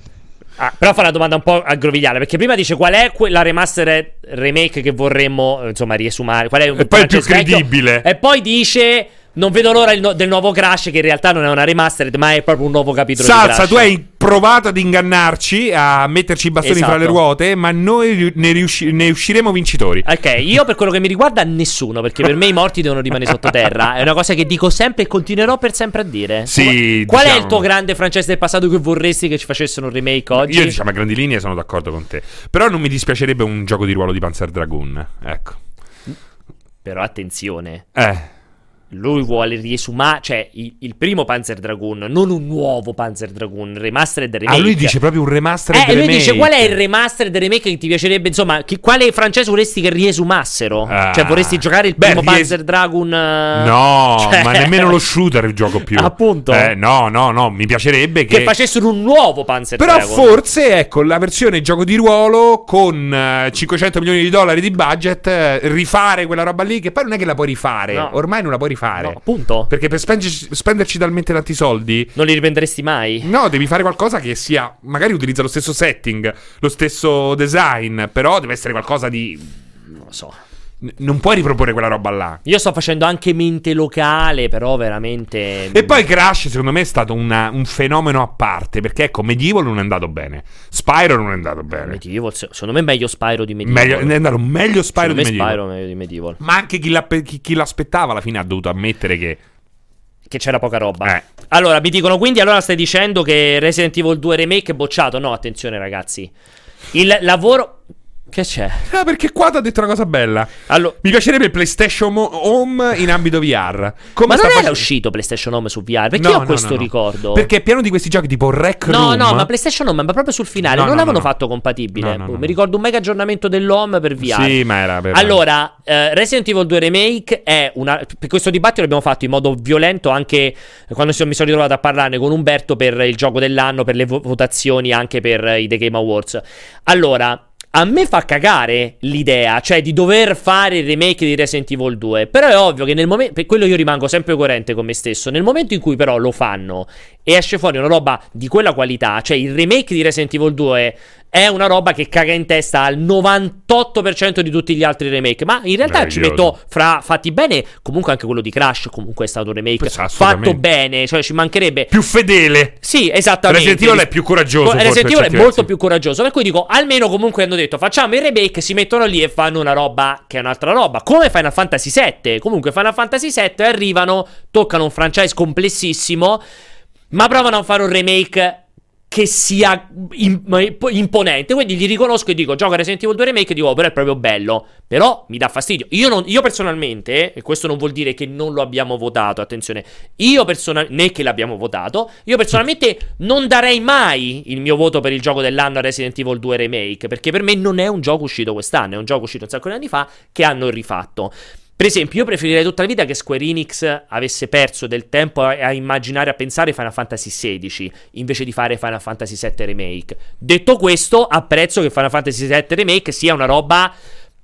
Ah, però fa una domanda un po' aggrovigliale. Perché prima dice qual è la remastered remake che vorremmo, eh, insomma, riesumare. Qual è un E poi il più credibile. E poi dice. Non vedo l'ora no- del nuovo Crash, che in realtà non è una remastered, ma è proprio un nuovo capitolo di Salsa, tu hai provato ad ingannarci, a metterci i bastoni Esatto. fra le ruote, ma noi ne, riusci- ne usciremo vincitori. Ok, io per quello che mi riguarda nessuno, perché per me i morti devono rimanere sottoterra. È una cosa che dico sempre e continuerò per sempre a dire. Sì, Qual è diciamo- il tuo grande Francesco del passato che vorresti che ci facessero un remake oggi? Io diciamo a grandi linee sono d'accordo con te. Però non mi dispiacerebbe un gioco di ruolo di Panzer Dragoon. Ecco. Però attenzione. Eh. Lui vuole riesumare, cioè il, il primo Panzer Dragoon, non un nuovo Panzer Dragoon, remastered remake. Ah, lui dice proprio un remaster Eh, lui dice qual è il remastered remake che ti piacerebbe, insomma, chi- quale francese vorresti che riesumassero? Ah. Cioè vorresti giocare il Beh, primo ries- Panzer Dragoon? eh, No, cioè- ma nemmeno lo *laughs* shooter gioco più. Appunto. Eh, no, no, no, mi piacerebbe che... Che facessero un nuovo Panzer Però Dragoon. forse, ecco, la versione gioco di ruolo con eh, 500 milioni di dollari di budget, eh, rifare quella roba lì, che poi non è che la puoi rifare, No. ormai non la puoi rifare. No, appunto. Perché per spenderci, spenderci talmente tanti soldi... Non li riprenderesti mai? No, devi fare qualcosa che sia. Magari utilizza lo stesso setting, lo stesso design, però deve essere qualcosa di. Non lo so. Non puoi riproporre quella roba là. Io sto facendo anche mente locale, però veramente. E poi Crash, secondo me, è stato una- un fenomeno a parte. Perché, ecco, Medieval non è andato bene. Spyro non è andato bene. Medieval, se- secondo me è meglio Spyro di Medieval. Meglio, è andato meglio Spyro Secondo di me Medieval. Spyro meglio di Medieval. Ma anche chi, l'ha- chi- chi l'aspettava alla fine ha dovuto ammettere che. Che c'era poca roba. Eh. Allora, mi dicono quindi allora stai dicendo che Resident Evil 2 Remake è bocciato? No, attenzione ragazzi. Il lavoro... Che c'è? Ah, perché qua ti ha detto una cosa bella. Allora... Mi piacerebbe il PlayStation Home in ambito VR. Come Ma non era facendo- uscito PlayStation Home su VR? Perché No, io ho no, questo no, ricordo. Perché è pieno di questi giochi tipo Rec No, Room. no, ma PlayStation Home, ma proprio sul finale. No, non no, l'avevano no, no. fatto compatibile. Boh, mi ricordo un mega aggiornamento dell'Home per VR. Sì, ma era per... Allora, eh, Resident Evil 2 Remake è una. Per questo dibattito l'abbiamo fatto in modo violento anche quando mi sono ritrovato a parlarne con Umberto per il gioco dell'anno, per le vo- votazioni, anche per eh, i The Game Awards. Allora. A me fa cagare l'idea, cioè di dover fare il remake di Resident Evil 2. Però è ovvio che nel momento. Per quello io rimango sempre coerente con me stesso. Nel momento in cui però lo fanno e esce fuori una roba di quella qualità, cioè il remake di Resident Evil 2 è una roba che caga in testa al 98% di tutti gli altri remake. Ma in realtà ci Meraviglioso. metto fra fatti bene, comunque anche quello di Crash comunque è stato un remake assolutamente. fatto bene, cioè ci mancherebbe Più fedele. sì, esattamente. Resident Evil è più coraggioso, forse, Resident Evil è molto versi. più coraggioso. Per cui dico, almeno comunque hanno detto, facciamo il remake, si mettono lì e fanno una roba che è un'altra roba. Come Final Fantasy VII. Comunque Final Fantasy VII arrivano, toccano un franchise complessissimo, ma provano a fare un remake che sia im- imponente. Quindi gli riconosco e dico: gioca Resident Evil 2 Remake. Dico, "Oh, però è proprio bello. Però mi dà fastidio. Io, non- io personalmente, e questo non vuol dire che non lo abbiamo votato. Attenzione, io personalmente, né che l'abbiamo votato. Io personalmente non darei mai il mio voto per il gioco dell'anno a Resident Evil 2 Remake. Perché per me non è un gioco uscito quest'anno, è un gioco uscito un sacco di anni fa che hanno rifatto. Per esempio, io preferirei tutta la vita che Square Enix avesse perso del tempo a, a immaginare, a pensare Final Fantasy XVI invece di fare Final Fantasy VII Remake. Detto questo, apprezzo che Final Fantasy VII Remake sia una roba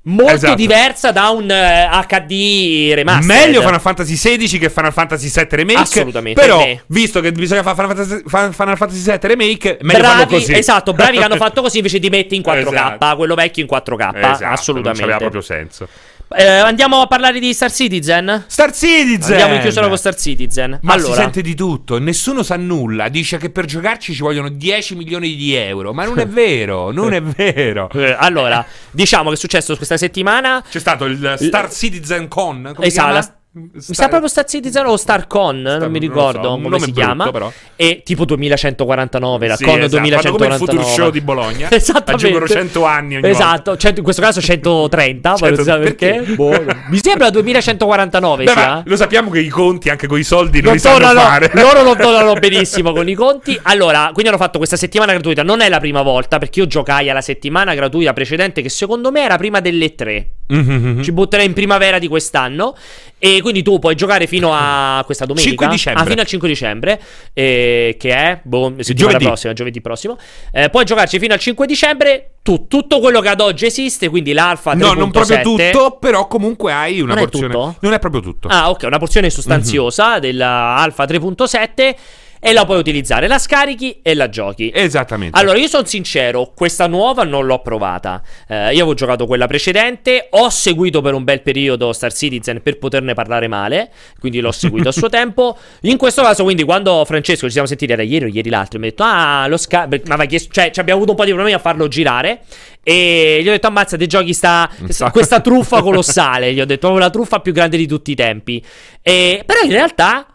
molto Esatto. diversa da un eh, HD remastered. Meglio Final Fantasy XVI che Final Fantasy VII Remake. Assolutamente, Però, me. visto che bisogna fare Final Fantasy, Fa- Final Fantasy VII Remake, meglio farlo Bravi, così. esatto, bravi che hanno *laughs* fatto così invece di metti in 4K, Esatto. quello vecchio in 4K, Esatto, assolutamente. Non aveva proprio senso. Eh, andiamo a parlare di Star Citizen? Star Citizen! Andiamo in chiusura con Star Citizen. Ma allora, si sente di tutto, nessuno sa nulla. Dice che per giocarci ci vogliono 10 milioni di euro. Ma non è vero, non è vero. *laughs* Eh, allora, diciamo che è successo questa settimana. C'è stato il Star Citizen Con. Esatto, chiama? La- Mi sa proprio Star Citizen o StarCon, non mi non lo ricordo so, un come si brutto, chiama. però. E tipo 2149, la Sì, Con esatto, fanno come il 2149. Future Show di Bologna. *laughs* Esattamente. Aggiungono 100 anni ogni Esatto, cento- in questo caso 130, poi non si sa 100 perché. perché? Boh, mi sembra 2149 Beh, ma lo sappiamo che i conti anche con i soldi non, Non li sanno tornano, fare. loro non tornano *laughs* benissimo con i conti. Allora, quindi hanno fatto questa settimana gratuita. Non è la prima volta, perché io giocai alla settimana gratuita precedente, che secondo me era prima delle 3. Mhm. Ci butterei in primavera di quest'anno. E quindi tu puoi giocare fino a questa domenica. 5 dicembre. Ah, fino al 5 dicembre. eh, che è boh, settimana Giovedì. prossima, giovedì prossimo. Eh, puoi giocarci fino al 5 dicembre. Tu, tutto quello che ad oggi esiste, quindi l'alfa 3.7. No, non proprio tutto, però comunque hai una Non è porzione. tutto? Non è proprio tutto. Ah, ok, una porzione sostanziosa Mhm. della Alpha 3.7 e la puoi utilizzare, la scarichi e la giochi. Esattamente. Allora, io sono sincero, questa nuova non l'ho provata. Eh, io avevo giocato quella precedente, ho seguito per un bel periodo Star Citizen per poterne parlare male, quindi l'ho seguito a suo *laughs* tempo. In questo caso, quindi, quando Francesco ci siamo sentiti, era ieri o ieri l'altro, mi ha detto, ah, lo sca... beh, mi aveva chiesto, cioè, ci abbiamo avuto un po' di problemi a farlo girare. E gli ho detto, ammazza, te giochi sta, questa truffa *laughs* colossale. Gli ho detto, la truffa più grande di tutti i tempi. E, però in realtà...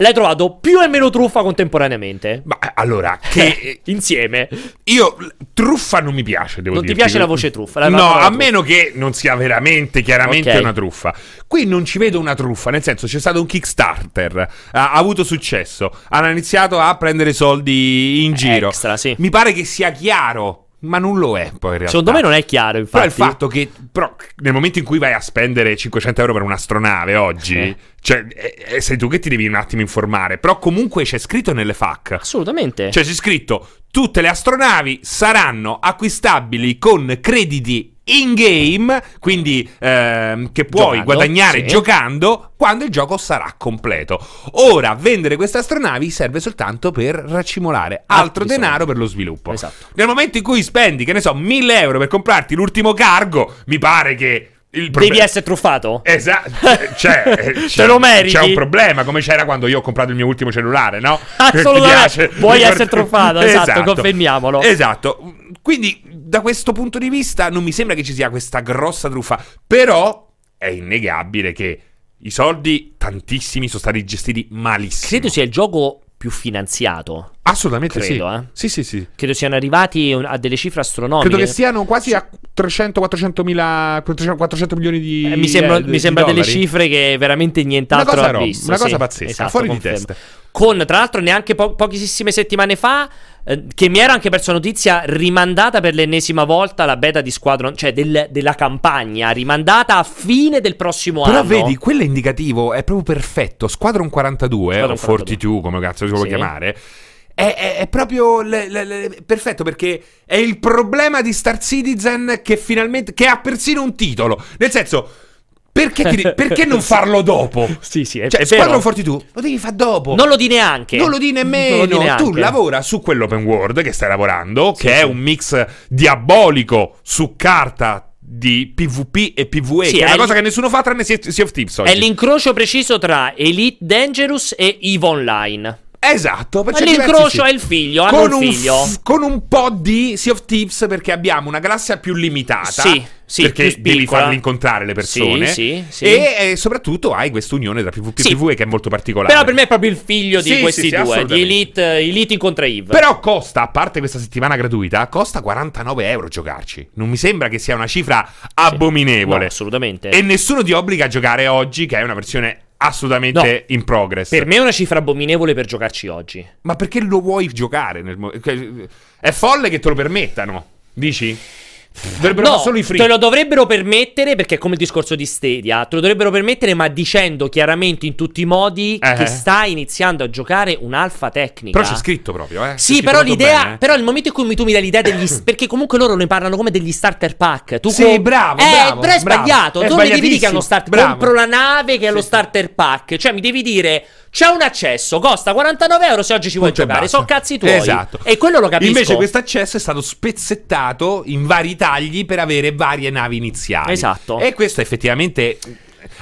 L'hai trovato più e meno truffa contemporaneamente. Ma eh, allora, che *laughs* Insieme. io truffa non mi piace, devo Non ti dirti. piace la voce truffa? La- No, a truffa. meno che non sia veramente, chiaramente Ok. una truffa. Qui non ci vedo una truffa, nel senso c'è stato un Kickstarter, ha, ha avuto successo, hanno iniziato a prendere soldi in giro. Extra, sì. Mi pare che sia chiaro, ma non lo è poi in realtà. Secondo me non è chiaro, infatti. Però il fatto che però, nel momento in cui vai a spendere 500 euro per un'astronave oggi, Eh. cioè, eh, eh, sei tu che ti devi un attimo informare. Però comunque c'è scritto nelle FAC. Assolutamente. Cioè c'è scritto tutte le astronavi saranno acquistabili con crediti in game, quindi ehm, che puoi Giocando, guadagnare sì. giocando quando il gioco sarà completo. Ora vendere queste astronavi serve soltanto per racimolare altro Altri denaro soldi. per lo sviluppo. Esatto. Nel momento in cui spendi, che ne so, 1000 euro per comprarti l'ultimo cargo, mi pare che Devi essere truffato? Esatto, *laughs* cioè, eh, Te c'è- lo meriti? C'è un problema, come c'era quando io ho comprato il mio ultimo cellulare, no? *laughs* Assolutamente. Piace? Puoi essere truffato, *laughs* esatto, confermiamolo. Esatto. Quindi, da questo punto di vista, non mi sembra che ci sia questa grossa truffa. Però è innegabile che i soldi, tantissimi, sono stati gestiti malissimo. Credo sia il gioco più finanziato. Assolutamente Credo, sì. eh. Sì, sì, sì. Credo siano arrivati a delle cifre astronomiche. Credo che siano quasi a 300-400 mila 400 milioni di Eh, mi sembra, eh, mi di sembra delle cifre che veramente nient'altro Una cosa ha visto. una sì. cosa pazzesca, Esatto, fuori di confermo. testa. Con, tra l'altro, neanche po- pochissime settimane fa, eh, che mi era anche perso notizia, rimandata per l'ennesima volta la beta di Squadron, cioè del- della campagna, rimandata a fine del prossimo Però anno. vedi, quello è indicativo, è proprio perfetto. Squadron 42 Squadron o 42, come cazzo si vuole Sì. chiamare. È, è- è proprio le- le- le- perfetto perché è il problema di Star Citizen che finalmente che ha persino un titolo. Nel senso Perché, ti- perché non *laughs* farlo dopo? Sì, sì, è, Cioè, è Squadron. 42 lo devi fare dopo. Non lo di neanche. Non lo di nemmeno. Lo di neanche. Tu lavora su quell'open world che stai lavorando, Sì, che è sì. un mix diabolico su carta di PvP e PvE, Sì, che è è una cosa l- che nessuno fa tranne Sea of Thieves oggi. È l'incrocio preciso tra Elite Dangerous e EVE Online. Esatto, per Ma certi l'incrocio è il figlio, hanno con un figlio. f- con un po' di Sea of Thieves perché abbiamo una galassia più limitata. Sì, sì, perché devi farli incontrare le persone. Sì, sì, sì. E eh, soprattutto hai questa unione tra PvP e. PvE che è molto particolare. Però per me è proprio il figlio di questi sì, sì, due, di. Elite, Elite incontra Eve. Però costa, a parte questa settimana gratuita, costa 49 euro giocarci. Non mi sembra che sia una cifra abominevole. No, assolutamente. E nessuno ti obbliga a giocare oggi, che è una versione assolutamente No. in progress. Per me è una cifra abominevole per giocarci oggi. Ma perché lo vuoi giocare? nel che- È folle che te lo permettano. Dici? Dovrebbero no, solo i free. te lo dovrebbero permettere perché è come il discorso di Stadia. Te lo dovrebbero permettere, ma dicendo chiaramente in tutti i modi Eh. che sta iniziando a giocare un'alfa tecnica. Però c'è scritto proprio, eh. Sì, però l'idea. bene. Però il momento in cui tu mi dai l'idea degli. *laughs* perché comunque loro ne parlano come degli starter pack. Tu Sì, co- bravo, Eh, bravo, però è bravo. sbagliato. È tu mi devi dire che è uno starter. Bravo. Compro la nave che è Sì, lo starter pack. Cioè, mi devi dire. C'è un accesso, costa 49 euro se oggi ci vuoi Punto giocare. basta. So cazzi tuoi. Esatto. E quello lo capisco. Invece questo accesso è stato spezzettato in vari tagli per avere varie navi iniziali. Esatto. E questo effettivamente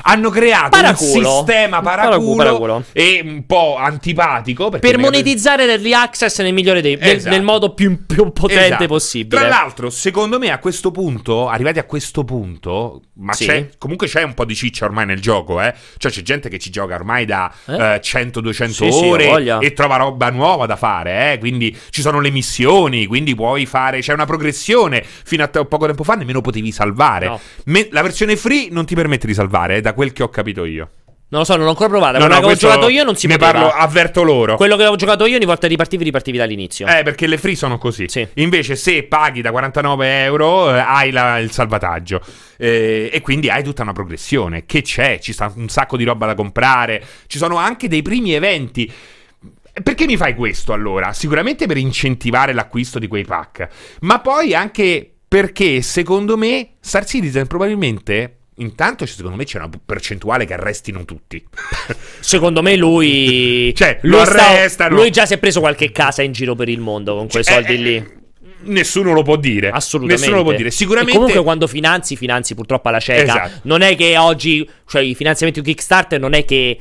hanno creato Paraculo. un sistema Paracu- paraculo, paraculo. e un po' antipatico per ne- monetizzare l'early access nel migliore dei nel, Esatto. nel modo più, più potente Esatto. possibile. Tra l'altro, secondo me a questo punto, arrivati a questo punto, ma Sì. c'è comunque c'è un po' di ciccia ormai nel gioco, eh. Cioè c'è gente che ci gioca ormai da Eh? eh, 100-200 Sì, sì, ore voglia. e trova roba nuova da fare, eh. Quindi ci sono le missioni, quindi puoi fare c'è una progressione. Fino a poco tempo fa nemmeno potevi salvare. No. Me- la versione free non ti permette di salvare, eh, da quel che ho capito io. Non lo so, non l'ho ancora provata. No, no, che ho giocato io non si ne poteva. parlo, avverto loro. Quello che ho giocato io ogni volta ripartivi, ripartivi dall'inizio. Eh, perché le free sono così. Sì. Invece, se paghi da 49 euro, eh, hai la- il salvataggio. Eh, e quindi hai tutta una progressione. Che c'è? Ci sta un sacco di roba da comprare. Ci sono anche dei primi eventi. Perché mi fai questo allora? Sicuramente per incentivare l'acquisto di quei pack. Ma poi anche perché, secondo me, Star Citizen probabilmente. Intanto, secondo me, c'è una percentuale che arrestino tutti. *laughs* Secondo me lui. *laughs* Cioè, lui lo sta- arrestano. lui già si è preso qualche casa in giro per il mondo con quei Cioè, soldi eh, lì. eh, Nessuno lo può dire. Assolutamente. Nessuno lo può dire. E Sicuramente. comunque quando finanzi, finanzi purtroppo alla cieca. Esatto. Non è che oggi, cioè i finanziamenti di Kickstarter, non è che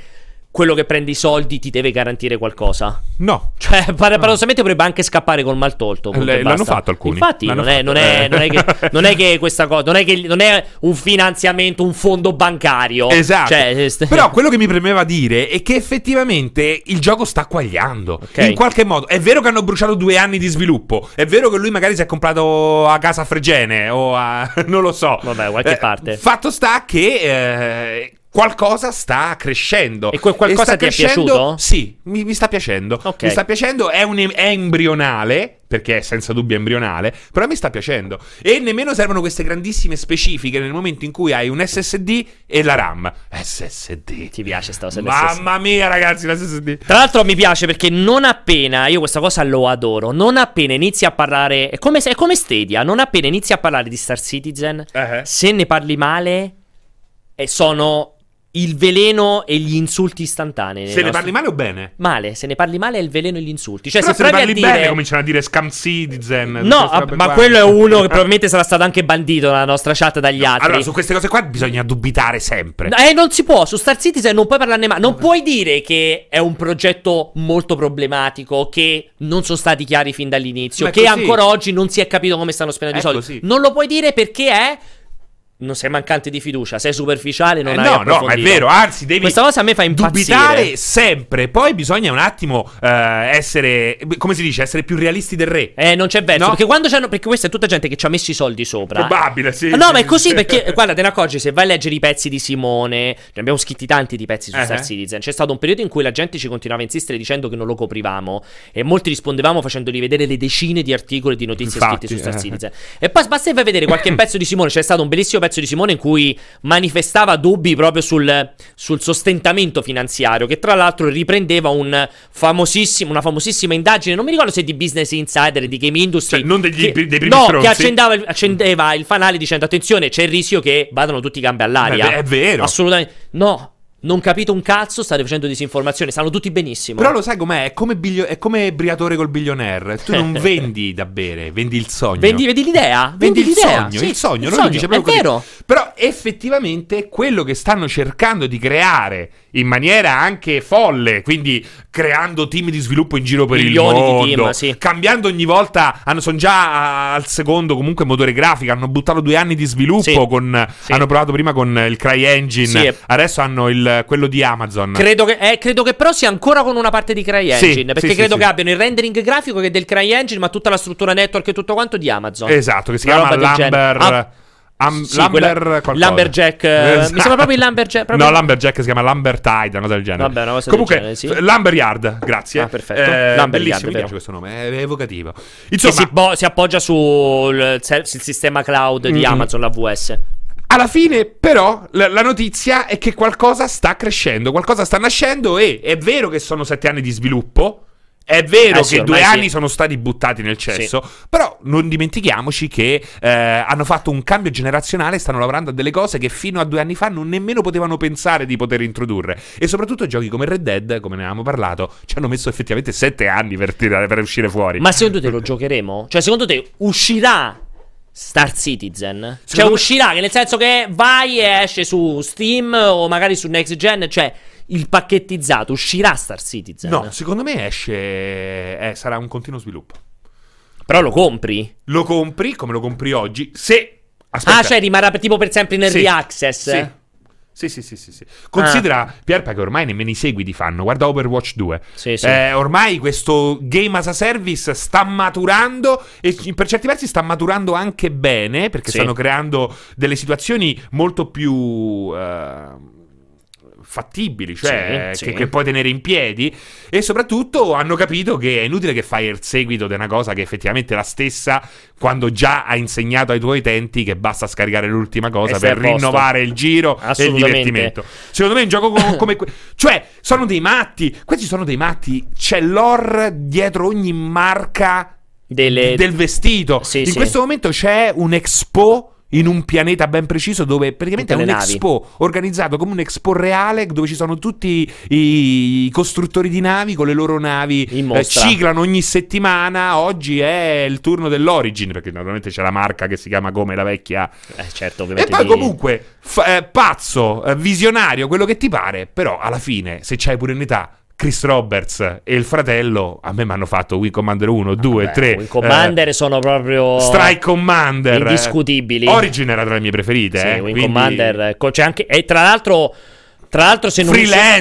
quello che prende i soldi ti deve garantire qualcosa. No. Cioè, par- paradossalmente potrebbe anche scappare col mal tolto. punto Le- e l'hanno fatto alcuni. Infatti, non è, fatto. non, è, Eh. non, è che, non è che questa cosa, non è, che, non è un finanziamento, un fondo bancario. Esatto. Cioè, eh, st- Però quello che mi premeva dire è che effettivamente il gioco sta quagliando. Ok. In qualche modo. È vero che hanno bruciato due anni di sviluppo. È vero che lui magari si è comprato a casa Fregene o a. *laughs* non lo so. Vabbè, qualche Eh, parte. Fatto sta che. eh, Qualcosa sta crescendo. E quel qualcosa sta ti è crescendo- piaciuto? Sì, mi, mi sta piacendo. Ok. Mi sta piacendo, è, un, è embrionale, perché è senza dubbio embrionale, però mi sta piacendo. E nemmeno servono queste grandissime specifiche nel momento in cui hai un SSD e la RAM. SSD. Ti piace sta cosa Mamma mia, ragazzi, l'SSD. Tra l'altro mi piace perché non appena, io questa cosa lo adoro, non appena inizi a parlare, è come, è come Stadia, non appena inizi a parlare di Star Citizen, Eh. se ne parli male, eh, sono il veleno e gli insulti istantanei. nei Se ne nostri- parli male o bene? Male, se ne parli male è il veleno e gli insulti. Cioè, Però se se ne parli dire... bene cominciano a dire scam citizen. tutte No, queste ah, ma qua. quello è uno che probabilmente sarà stato anche bandito nella nostra chat dagli altri. Allora, su queste cose qua bisogna dubitare sempre. Eh, non si può, su Star Citizen non puoi parlarne mai. Non puoi dire che è un progetto molto problematico, che non sono stati chiari fin dall'inizio, che così. ancora oggi non si è capito come stanno spendendo i È soldi. così. Non lo puoi dire perché è. Non sei mancante di fiducia, sei superficiale, non Eh, hai no, no, è vero, anzi, devi Questa cosa a me fa impazzire. dubitare sempre. Poi bisogna un attimo eh, essere, come si dice, essere più realisti del re. Eh, non c'è verso. No. Perché quando c'hanno. Perché questa è tutta gente che ci ha messo i soldi sopra. Probabile, sì. No, sì, ma è sì, così sì. perché, *laughs* guarda, te ne accorgi se vai a leggere i pezzi di Simone. Ne abbiamo scritti tanti di pezzi su Eh, Star eh. Citizen. C'è stato un periodo in cui la gente ci continuava a insistere dicendo che non lo coprivamo. E molti rispondevamo facendoli vedere le decine di articoli di notizie Infatti, scritte su Star eh. Citizen. E poi basta vai a vedere qualche *clears throat* pezzo di Simone. C'è stato un bellissimo pezzo di Simone in cui manifestava dubbi proprio sul, sul sostentamento finanziario, che tra l'altro riprendeva un famosissimo, una famosissima indagine, non mi ricordo se di Business Insider di Game Industry. Cioè, non degli- che- dei primi No, stronzi. che accendeva, il- accendeva il fanale dicendo attenzione, c'è il rischio che vadano tutti gambe all'aria. Eh, è vero. Assolutamente. No, non capito un cazzo, state facendo disinformazione, sanno tutti benissimo. Però lo sai com'è? È come, biglio- è come Briatore col bilionaire. Tu non *laughs* vendi da bere, vendi il sogno. Vendi, vedi l'idea? Vendi il l'idea? sogno, Sì, il sogno, il lui lo dice È proprio così. vero. Però effettivamente quello che stanno cercando di creare in maniera anche folle, quindi creando team di sviluppo in giro per Milioni il di mondo, team, sì. cambiando ogni volta, hanno, sono già al secondo comunque motore grafico, hanno buttato due anni di sviluppo, Sì. con, Sì. hanno provato prima con il CryEngine, adesso hanno il- quello di Amazon. Credo che, eh, credo che però sia ancora con una parte di CryEngine. Sì, perché sì, credo sì, che abbiano il rendering grafico che è del CryEngine, ma tutta la struttura network e tutto quanto di Amazon. Esatto, che si Una chiama. Lumber... Ah, Am- sì, Lumber. Lumberjack, eh, Esatto. mi sembra proprio il Lumberjack, proprio- No, Lumberjack si chiama Lumber Tide, una cosa del genere. Vabbè, una cosa Comunque, del genere, sì. f- Lumber Yard, grazie. Ah, perfetto. Eh, Lumber bellissimo, mi piace questo nome, è evocativo. Insomma, si, bo- si appoggia sul sul sistema cloud di Mhm. Amazon, l'AWS. Alla fine, però, la, la notizia è che qualcosa sta crescendo, qualcosa sta nascendo e è vero che sono sette anni di sviluppo. È vero Eh sì, che due sì. anni sono stati buttati nel cesso, però non dimentichiamoci che eh, hanno fatto un cambio generazionale stanno lavorando a delle cose che fino a due anni fa non nemmeno potevano pensare di poter introdurre. E soprattutto giochi come Red Dead, come ne avevamo parlato, ci hanno messo effettivamente sette anni per, tirare, per uscire fuori. Ma secondo te lo giocheremo? Cioè, secondo te uscirà Star Citizen? Cioè, Secondo me- uscirà, che nel senso che vai e esce su Steam o magari su Next Gen, cioè il pacchettizzato, uscirà Star Citizen? No, secondo me esce. eh, sarà un continuo sviluppo. Però lo compri? Lo compri come lo compri oggi. Se. Aspetta. Ah, cioè rimarrà per- tipo per sempre in early Sì. access? Sì. Sì, sì, sì, sì, sì. Considera, Pierpa, che ormai nemmeno i seguiti fanno. Guarda Overwatch 2. Sì, sì. Eh, ormai questo game as a service sta maturando e per certi versi sta maturando anche bene perché Sì. stanno creando delle situazioni molto più eh, fattibili, cioè Sì, che, sì. che puoi tenere in piedi e soprattutto hanno capito che è inutile che fai il seguito di una cosa che effettivamente è la stessa quando già ha insegnato ai tuoi utenti che basta scaricare l'ultima cosa per rinnovare il giro e il divertimento. Secondo me è un gioco co- come que- cioè sono dei matti, questi sono dei matti, c'è l'or dietro ogni marca Delle- del vestito. Sì, in questo momento c'è un expo in un pianeta ben preciso dove praticamente Tutte è un expo organizzato come un expo reale dove ci sono tutti i, costruttori di navi con le loro navi eh, ciclano ogni settimana. Oggi è il turno dell'Origin perché naturalmente c'è la marca che si chiama come la vecchia. Eh, certo, e poi di- comunque fa- eh, pazzo eh, visionario quello che ti pare però alla fine se c'hai pure in età Chris Roberts e il fratello a me mi hanno fatto Wing Commander 1, 2, Beh, 3 Wing Commander sono proprio. Strike Commander eh, Indiscutibili. Origin era tra le mie preferite Sì, eh, Wing quindi- Commander. eh, co- C'è anche. E tra l'altro. Tra l'altro, se non,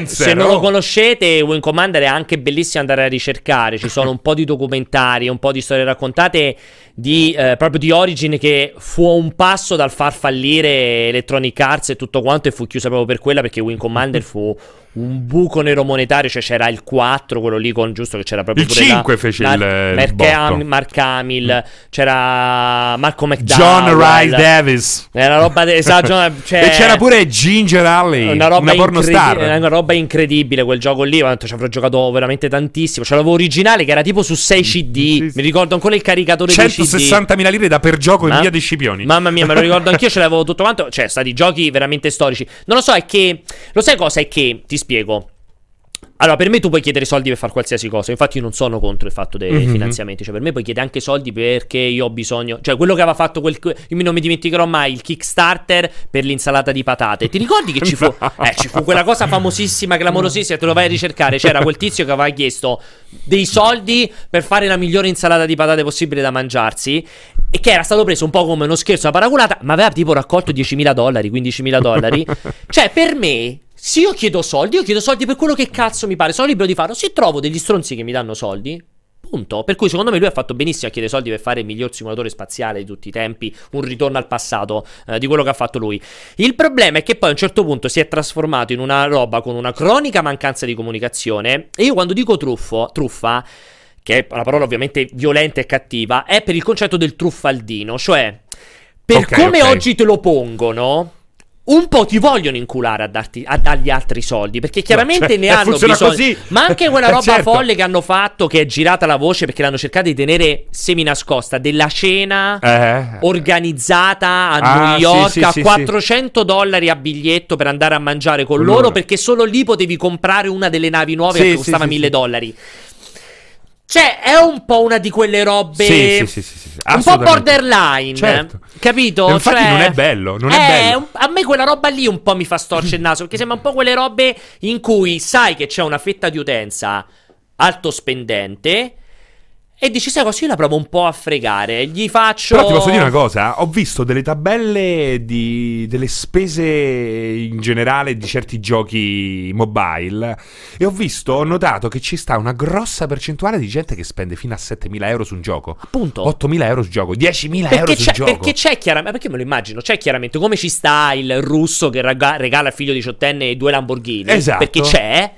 se non oh. lo conoscete, Wing Commander è anche bellissimo andare a ricercare. Ci sono un po' di documentari, un po' di storie raccontate di, eh, proprio di Origin che fu un passo dal far fallire Electronic Arts e tutto quanto e fu chiusa proprio per quella perché Wing Commander fu un buco nero monetario, cioè c'era il 4, quello lì con giusto che c'era proprio Il pure la- 5 fece la- il- il Mark, Hamill, c'era Marco McDowell. John Rice Davis una roba de- esatto, *laughs* cioè- e c'era pure Ginger Alley una roba, pornostar incredi- una roba incredibile quel gioco lì. Ci avrò giocato veramente tantissimo. C'è l'avevo originale che era tipo su 6 CD. Sì, sì. Mi ricordo ancora il caricatore dei CD. 160.000 lire da per gioco in Ma- via dei Scipioni Mamma mia, me lo ricordo anch'io. Ce l'avevo tutto quanto. Cioè, stati giochi veramente storici. Non lo so, è che. Lo sai cosa? È che ti spiego. Allora, per me tu puoi chiedere soldi per fare qualsiasi cosa. Infatti, io non sono contro il fatto dei Mhm. finanziamenti. Cioè, per me puoi chiedere anche soldi perché io ho bisogno. Cioè, quello che aveva fatto quel. Io non mi dimenticherò mai il Kickstarter per l'insalata di patate. Ti ricordi che ci fu. *laughs* Eh, ci fu quella cosa famosissima, clamorosissima. Te lo vai a ricercare. C'era quel tizio che aveva chiesto dei soldi per fare la migliore insalata di patate possibile da mangiarsi. E che era stato preso un po' come uno scherzo, una paraculata. Ma aveva tipo raccolto 10.000 dollari, 15.000 dollari. *laughs* cioè, per me. Se io chiedo soldi, io chiedo soldi per quello che cazzo mi pare. Sono libero di farlo. Se trovo degli stronzi che mi danno soldi, punto. Per cui secondo me lui ha fatto benissimo a chiedere soldi per fare il miglior simulatore spaziale di tutti i tempi. Un ritorno al passato eh, di quello che ha fatto lui. Il problema è che poi a un certo punto si è trasformato in una roba con una cronica mancanza di comunicazione. E io quando dico truffo, truffa, che è una parola ovviamente violenta e cattiva, è per il concetto del truffaldino. Cioè. per Ok, come ok. oggi te lo pongono, un po' ti vogliono inculare a, darti, a dargli altri soldi. Perché chiaramente cioè, ne *laughs* eh, hanno bisogno. così. Ma anche quella *laughs* Eh, roba certo. folle che hanno fatto, che è girata la voce perché l'hanno cercata di tenere semi-nascosta, della cena. Eh. Organizzata a Ah, New York sì, sì, a sì, 400 dollari a biglietto per andare a mangiare con loro, loro. perché solo lì potevi comprare una delle navi nuove che costava sì, 1000 sì. dollari. Cioè, è un po' una di quelle robe. Sì, sì, sì, sì, sì, un po' borderline. Certo. Capito? E infatti Cioè, non è bello, non è eh, bello. un- a me quella roba lì un po' mi fa storcere il *laughs* naso. Perché sembra un po' quelle robe in cui sai che c'è una fetta di utenza alto spendente. E dici, sai cosa? Io la provo un po' a fregare. Gli faccio. Però ti posso dire una cosa, ho visto delle tabelle di, delle spese in generale di certi giochi mobile e ho visto, ho notato che ci sta una grossa percentuale di gente che spende fino a 7.000 euro su un gioco. Appunto. 8.000 euro su gioco, 10.000 euro su un gioco. perché c'è chiaramente, perché me lo immagino, c'è chiaramente come ci sta il russo che raga- regala al figlio diciottenne due Lamborghini, Esatto. perché c'è,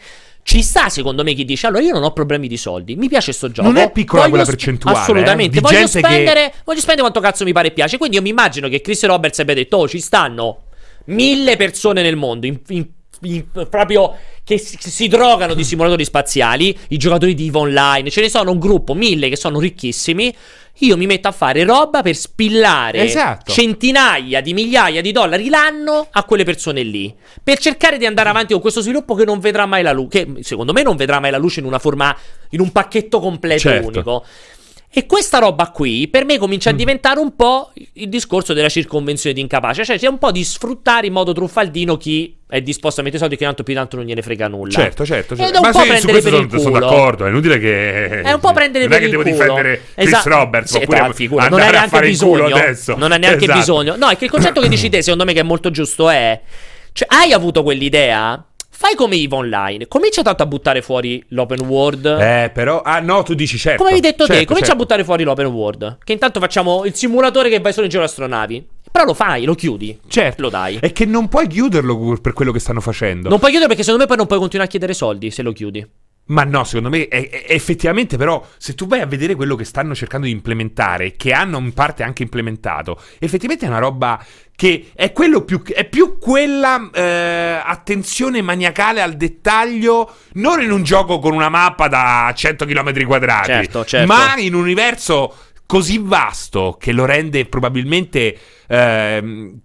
ci sta secondo me chi dice allora io non ho problemi di soldi, mi piace sto gioco. Non è piccola voglio quella sp- percentuale, Assolutamente, eh, voglio gente che- spendere, voglio spendere quanto cazzo mi pare e piace, quindi io mi immagino che Chris Roberts abbia detto "Oh, ci stanno mille persone nel mondo in- in- proprio che si, si drogano di simulatori spaziali, i giocatori di EVE Online, ce ne sono un gruppo, mille che sono ricchissimi. Io mi metto a fare roba per spillare Esatto. centinaia di migliaia di dollari l'anno a quelle persone lì. Per cercare di andare avanti con questo sviluppo che non vedrà mai la luce. Che secondo me non vedrà mai la luce in una forma. in un pacchetto completo Certo. unico. E questa roba qui per me Mm. comincia a diventare un po' il discorso della circonvenzione di incapace. Cioè, c'è un po' di sfruttare in modo truffaldino chi è disposto a mettere soldi che tanto più tanto non gliene frega nulla. Certo, certo, certo. è un Ma po' su prendere questo per sono, il sono culo. d'accordo, è inutile che... È un po' prendere non è per che il devo culo. difendere Chris Esatto. Roberts, Sì, oppure figura, non andare hai a neanche bisogno. Non hai neanche Esatto. bisogno. No, è che il concetto che dici te, secondo me, che è molto giusto è. Cioè, hai avuto quell'idea? Fai come Eve Online. Comincia tanto a buttare fuori l'open world. Eh, però... Ah, no, tu dici certo. Come hai detto te, certo, comincia certo. a buttare fuori l'open world. Che intanto facciamo il simulatore che vai solo in giro astronavi. Però lo fai, lo chiudi. Certo. Lo dai. È che non puoi chiuderlo per quello che stanno facendo. Non puoi chiudere perché secondo me poi non puoi continuare a chiedere soldi se lo chiudi. Ma no, secondo me è, è- effettivamente però se tu vai a vedere quello che stanno cercando di implementare, che hanno in parte anche implementato, effettivamente è una roba che è quello più è più quella eh, attenzione maniacale al dettaglio, non in un gioco con una mappa da 100 km quadrati, Certo, certo. ma in un universo così vasto che lo rende probabilmente ehm,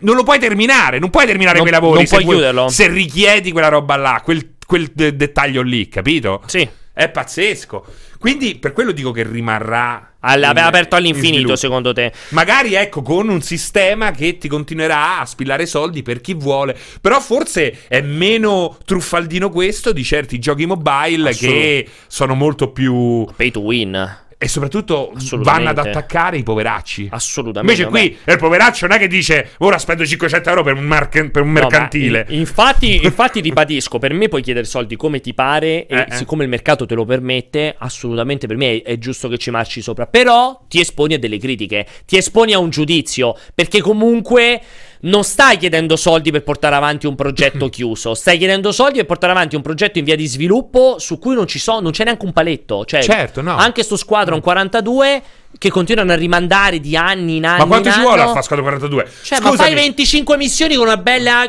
non lo puoi terminare, non puoi terminare Non- quei lavori non se, puoi vuoi- chiuderlo. se richiedi quella roba là, quel, quel de- dettaglio lì, capito? Sì. È pazzesco. Quindi per quello dico che rimarrà Alla- in- aperto in all'infinito, secondo te. Magari ecco con un sistema che ti continuerà a spillare soldi per chi vuole. Però forse è meno truffaldino questo di certi giochi mobile che sono molto più. Pay to win. E soprattutto vanno ad attaccare i poveracci. Assolutamente. Invece qui il poveraccio non è che dice ora spendo 500 euro per un, marche- per un No, mercantile. in- infatti, *laughs* infatti ribadisco, per me puoi chiedere soldi come ti pare e Eh, eh. siccome il mercato te lo permette, assolutamente per me è, è giusto che ci marci sopra. Però ti esponi a delle critiche, ti esponi a un giudizio, perché comunque non stai chiedendo soldi per portare avanti un progetto *laughs* chiuso, stai chiedendo soldi per portare avanti un progetto in via di sviluppo su cui non ci sono, non c'è neanche un paletto. Cioè, Certo, no. Anche su Squadron 42 che continuano a rimandare di anni in anni. Ma quanto ci vuole anno. a Fascado 42? Cioè, ma fai 25 missioni con una bella,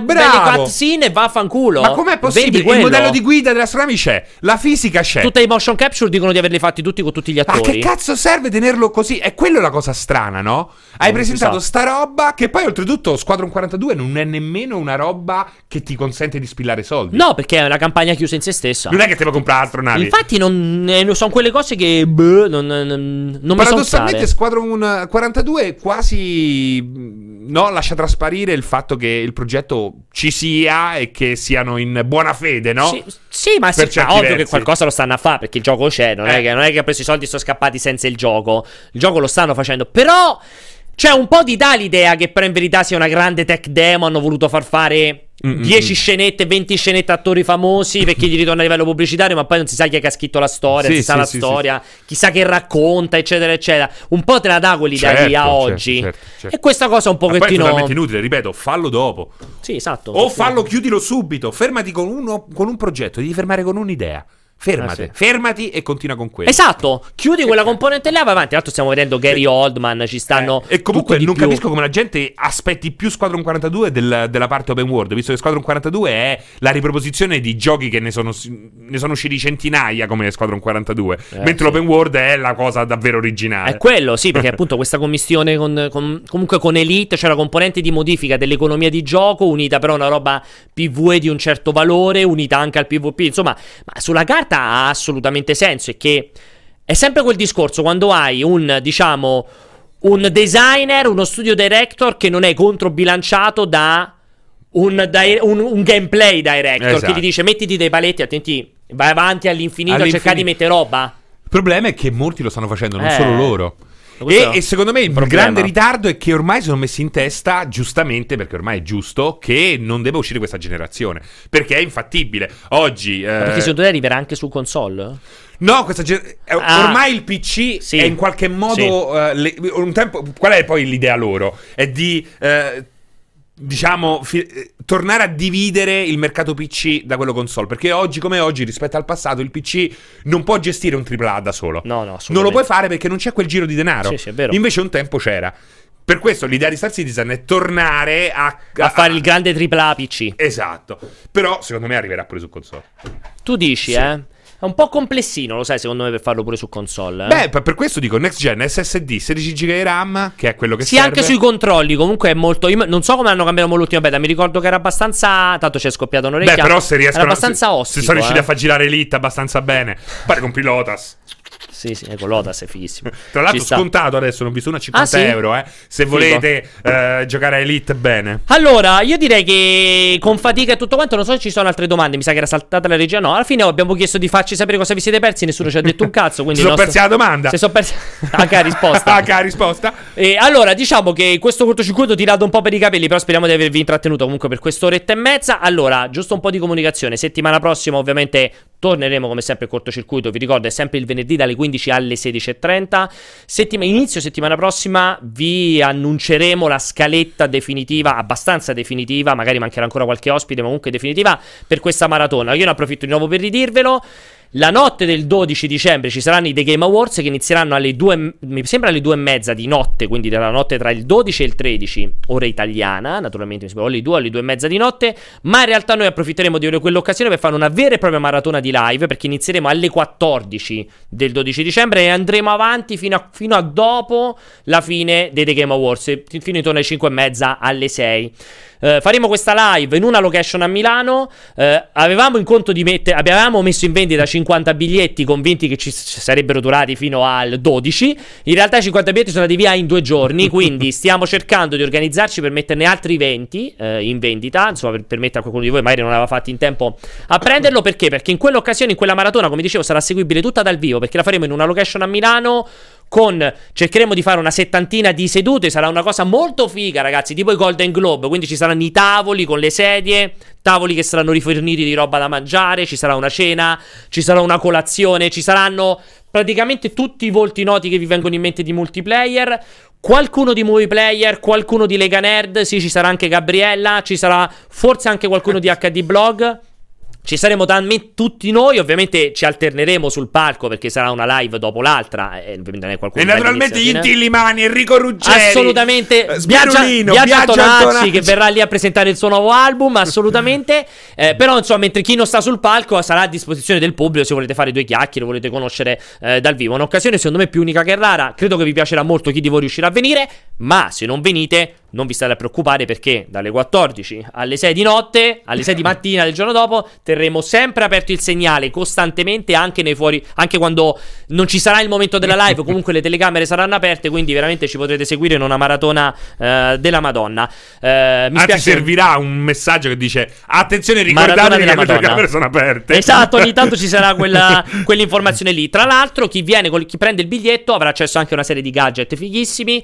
cutscene e vaffanculo. Ma com'è possibile? Il modello di guida della Tsunami c'è, la fisica c'è. Tutte i motion capture dicono di averli fatti tutti con tutti gli Ma attori. che cazzo serve tenerlo così? È quello la cosa strana, no? Hai Non presentato sta roba che poi oltretutto Squadron 42 non è nemmeno una roba che ti consente di spillare soldi. No, perché è una campagna chiusa in se stessa. Non è che te lo comprare astronavi. Infatti, non, eh, sono quelle cose che. boh, non, non, non mi sono Paradossalmente. Squadron 42 quasi no, lascia trasparire il fatto che il progetto ci sia e che siano in buona fede, no? Sì, sì, ma Per sì, ma ovvio che versi. qualcosa lo stanno a fare perché il gioco c'è. Non, è Eh. che, non è che ha preso i soldi e sono scappati senza il gioco. Il gioco lo stanno facendo. Però c'è un po' di dà l'idea che, però, in verità sia una grande tech demo. Hanno voluto far fare. Mm, 10 scenette, 20 scenette attori famosi perché gli ritorna a livello pubblicitario, ma poi non si sa chi è che ha scritto la storia, Sì, si sa sì, la sì, storia, chissà che racconta, eccetera, eccetera. Un po' te la dà quell'idea Certo, lì a certo, oggi. certo, certo. E questa cosa un Ma poi è pochettino. totalmente inutile, ripeto, fallo dopo. Sì, esatto. O fallo, chiudilo subito. Fermati con, uno, con un progetto, devi fermare con un'idea. Fermate, Ah, sì. fermati e continua con quello. Esatto, chiudi quella componente là, vai avanti. Tra l'altro stiamo vedendo Gary Oldman, ci stanno... Eh, e comunque non capisco come la gente aspetti più Squadron 42 del- della parte open world, visto che Squadron 42 è la riproposizione di giochi che ne sono, ne sono usciti centinaia come Squadron 42, Eh, mentre sì. l'open world è la cosa davvero originale. È quello, sì, perché appunto questa commissione con, con- comunque con Elite, c'è la componente di modifica dell'economia di gioco, unita però a una roba PvE di un certo valore, unita anche al PvP, insomma, ma sulla carta ha assolutamente senso e che è sempre quel discorso quando hai un, diciamo, un designer, uno studio director che non è controbilanciato da un, di- un- un gameplay director Esatto. che gli dice mettiti dei paletti, attenti, vai avanti all'infinito, a cercare di All'infinito. mettere roba. Il problema è che molti lo stanno facendo, non Eh. solo loro. E, e secondo me il problema. grande ritardo è che ormai sono messi in testa, giustamente, perché ormai è giusto, che non deve uscire questa generazione. Perché è infattibile. Oggi. eh, Perché secondo te arriverà anche su console? No, questa eh, Ah. ormai il PC Sì. è in qualche modo. eh, le- un tempo, qual è poi l'idea loro? È di. eh, Diciamo, fi- eh, tornare a dividere il mercato PC da quello console. Perché oggi, come oggi, rispetto al passato, il PC non può gestire un AAA da solo. No, no, Non lo puoi fare perché non c'è quel giro di denaro. Sì, sì, è vero. Invece un tempo c'era. Per questo l'idea di Star Citizen è tornare a, A fare il grande AAA PC. Esatto. Però secondo me arriverà pure su console. Tu dici, Sì. eh? È un po' complessino, lo sai, secondo me, per farlo pure su console. eh? Beh, per, per questo dico next gen SSD 16 GB di RAM, che è quello che Sì, serve. anche sui controlli, comunque è molto. Io non so come hanno cambiato mo l'ultima beta. Mi ricordo che era abbastanza. Tanto ci è scoppiato un'orecchia. Beh, però se riescono Era abbastanza ostico. se sono riusciti eh. a far girare Elite abbastanza bene. Pare con Pilotas. Sì, sì, ecco, Lotas è fighissimo. *laughs* Tra l'altro Ci sta. scontato adesso, non ho visto una 50 Ah, sì? euro, eh. Se Figo. volete eh, giocare a Elite bene. Allora, io direi che con fatica e tutto quanto, non so se ci sono altre domande. Mi sa che era saltata la regia. No, alla fine abbiamo chiesto di farci sapere cosa vi siete persi. Nessuno ci ha detto un cazzo. Quindi *laughs* sono nostro- persi la domanda. Si sono persi. *laughs* Anche la risposta. Anche la risposta. E allora, diciamo che questo cortocircuito tirato un po' per i capelli, però speriamo di avervi intrattenuto comunque per quest'oretta e mezza. Allora, giusto un po' di comunicazione. Settimana prossima, ovviamente, torneremo come sempre il cortocircuito. Vi ricordo, è sempre il venerdì dalle 15 alle 16.30. Settima- inizio settimana prossima vi annunceremo la scaletta definitiva, abbastanza definitiva. Magari mancherà ancora qualche ospite, ma comunque definitiva per questa maratona. Io ne approfitto di nuovo per ridirvelo. La notte del 12 dicembre ci saranno i The Game Awards che inizieranno alle 2, mi sembra alle 2 e mezza di notte, quindi della notte tra il 12 e il 13, ora italiana, naturalmente mi sembra alle 2 o alle 2 e mezza di notte, ma in realtà noi approfitteremo di quell'occasione per fare una vera e propria maratona di live, perché inizieremo alle 14 del 12 dicembre e andremo avanti fino a, fino a dopo la fine dei The Game Awards, fino intorno alle 5 e mezza alle 6. Eh, faremo questa live in una location a Milano. Eh, avevamo in conto di mettere. Avevamo messo in vendita 50 biglietti, convinti che ci sarebbero durati fino al 12. In realtà, i 50 biglietti sono andati via in due giorni. *laughs* Quindi stiamo cercando di organizzarci per metterne altri 20 eh, in vendita. Insomma, per permettere a qualcuno di voi, magari non aveva fatto in tempo a prenderlo. Perché? Perché in quell'occasione, in quella maratona, come dicevo, sarà seguibile tutta dal vivo. Perché la faremo in una location a Milano con cercheremo di fare una settantina di sedute, sarà una cosa molto figa, ragazzi, tipo i Golden Globe, quindi ci saranno i tavoli con le sedie, tavoli che saranno riforniti di roba da mangiare, ci sarà una cena, ci sarà una colazione, ci saranno praticamente tutti i volti noti che vi vengono in mente di multiplayer. Qualcuno di Movie Player, qualcuno di Lega Nerd, sì, ci sarà anche Gabriella, ci sarà forse anche qualcuno di HD Blog. Ci saremo talmente tutti noi, ovviamente ci alterneremo sul palco perché sarà una live dopo l'altra. E, qualcuno E dall'inizio naturalmente gli. Tillimani, Enrico Ruggeri. Assolutamente. eh, Biaggia, Antonacci. che verrà lì a presentare il suo nuovo album. Assolutamente. *laughs* Eh, però, insomma, mentre chi non sta sul palco sarà a disposizione del pubblico. Se volete fare due chiacchiere, volete conoscere eh, dal vivo. Un'occasione, secondo me, più unica che rara. Credo che vi piacerà molto chi di voi riuscirà a venire. Ma se non venite, non vi state a preoccupare perché dalle 14 alle 6 di notte, alle 6 di *laughs* mattina del giorno dopo, terremo sempre aperto il segnale costantemente anche nei fuori, anche quando non ci sarà il momento della live, *laughs* comunque le telecamere saranno aperte, quindi veramente ci potrete seguire in una maratona eh, della Madonna. Eh, mi Anzi, spiace- servirà un messaggio che dice: Attenzione, ricordatevi che le Madonna. telecamere sono aperte. Esatto, ogni tanto ci sarà *laughs* quella, quell'informazione lì. Tra l'altro, chi viene, chi prende il biglietto avrà accesso anche a una serie di gadget fighissimi.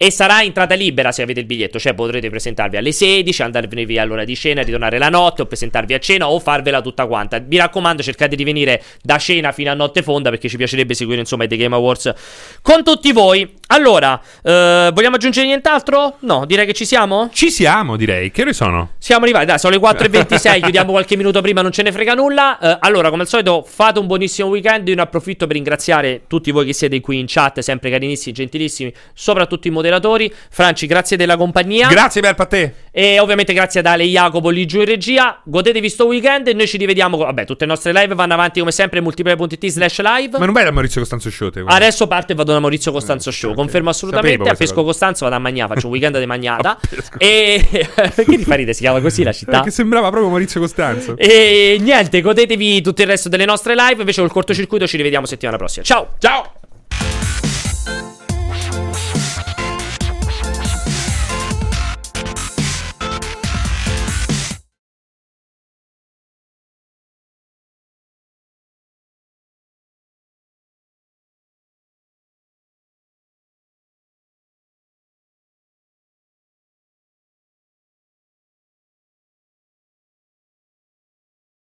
E sarà entrata libera se avete il biglietto, cioè potrete presentarvi alle 16, andarvene via all'ora di cena, ritornare la notte o presentarvi a cena o farvela tutta quanta. Mi raccomando, cercate di venire da cena fino a notte fonda perché ci piacerebbe seguire insomma i The Game Awards con tutti voi. Allora, eh, vogliamo aggiungere nient'altro? No, direi che ci siamo? Ci siamo, direi. Che ore sono? Siamo arrivati, dai, sono le 4.26, *laughs* chiudiamo qualche minuto prima, non ce ne frega nulla. Eh, allora, come al solito, fate un buonissimo weekend. Io ne approfitto per ringraziare tutti voi che siete qui in chat, sempre carinissimi, gentilissimi, soprattutto i moderatori. Franci, grazie della compagnia. Grazie, Belpa, a te. E ovviamente grazie ad Ale e Jacopo lì giù in regia. Godetevi sto weekend e noi ci rivediamo. Vabbè, tutte le nostre live vanno avanti come sempre. Multiplayer.it slash live. Ma non vai da Maurizio Costanzo Show, te. Adesso parte e vado da Maurizio Costanzo Show. ok. Confermo assolutamente. A Pesco cosa. Costanzo vado a Magnà. Faccio un weekend di Magnata. *laughs* A Pesco. e *laughs* perché ti fa ridere? Si chiama così la città? Perché sembrava proprio Maurizio Costanzo. E niente, godetevi tutto il resto delle nostre live. Invece col cortocircuito ci rivediamo settimana prossima. Ciao! Ciao!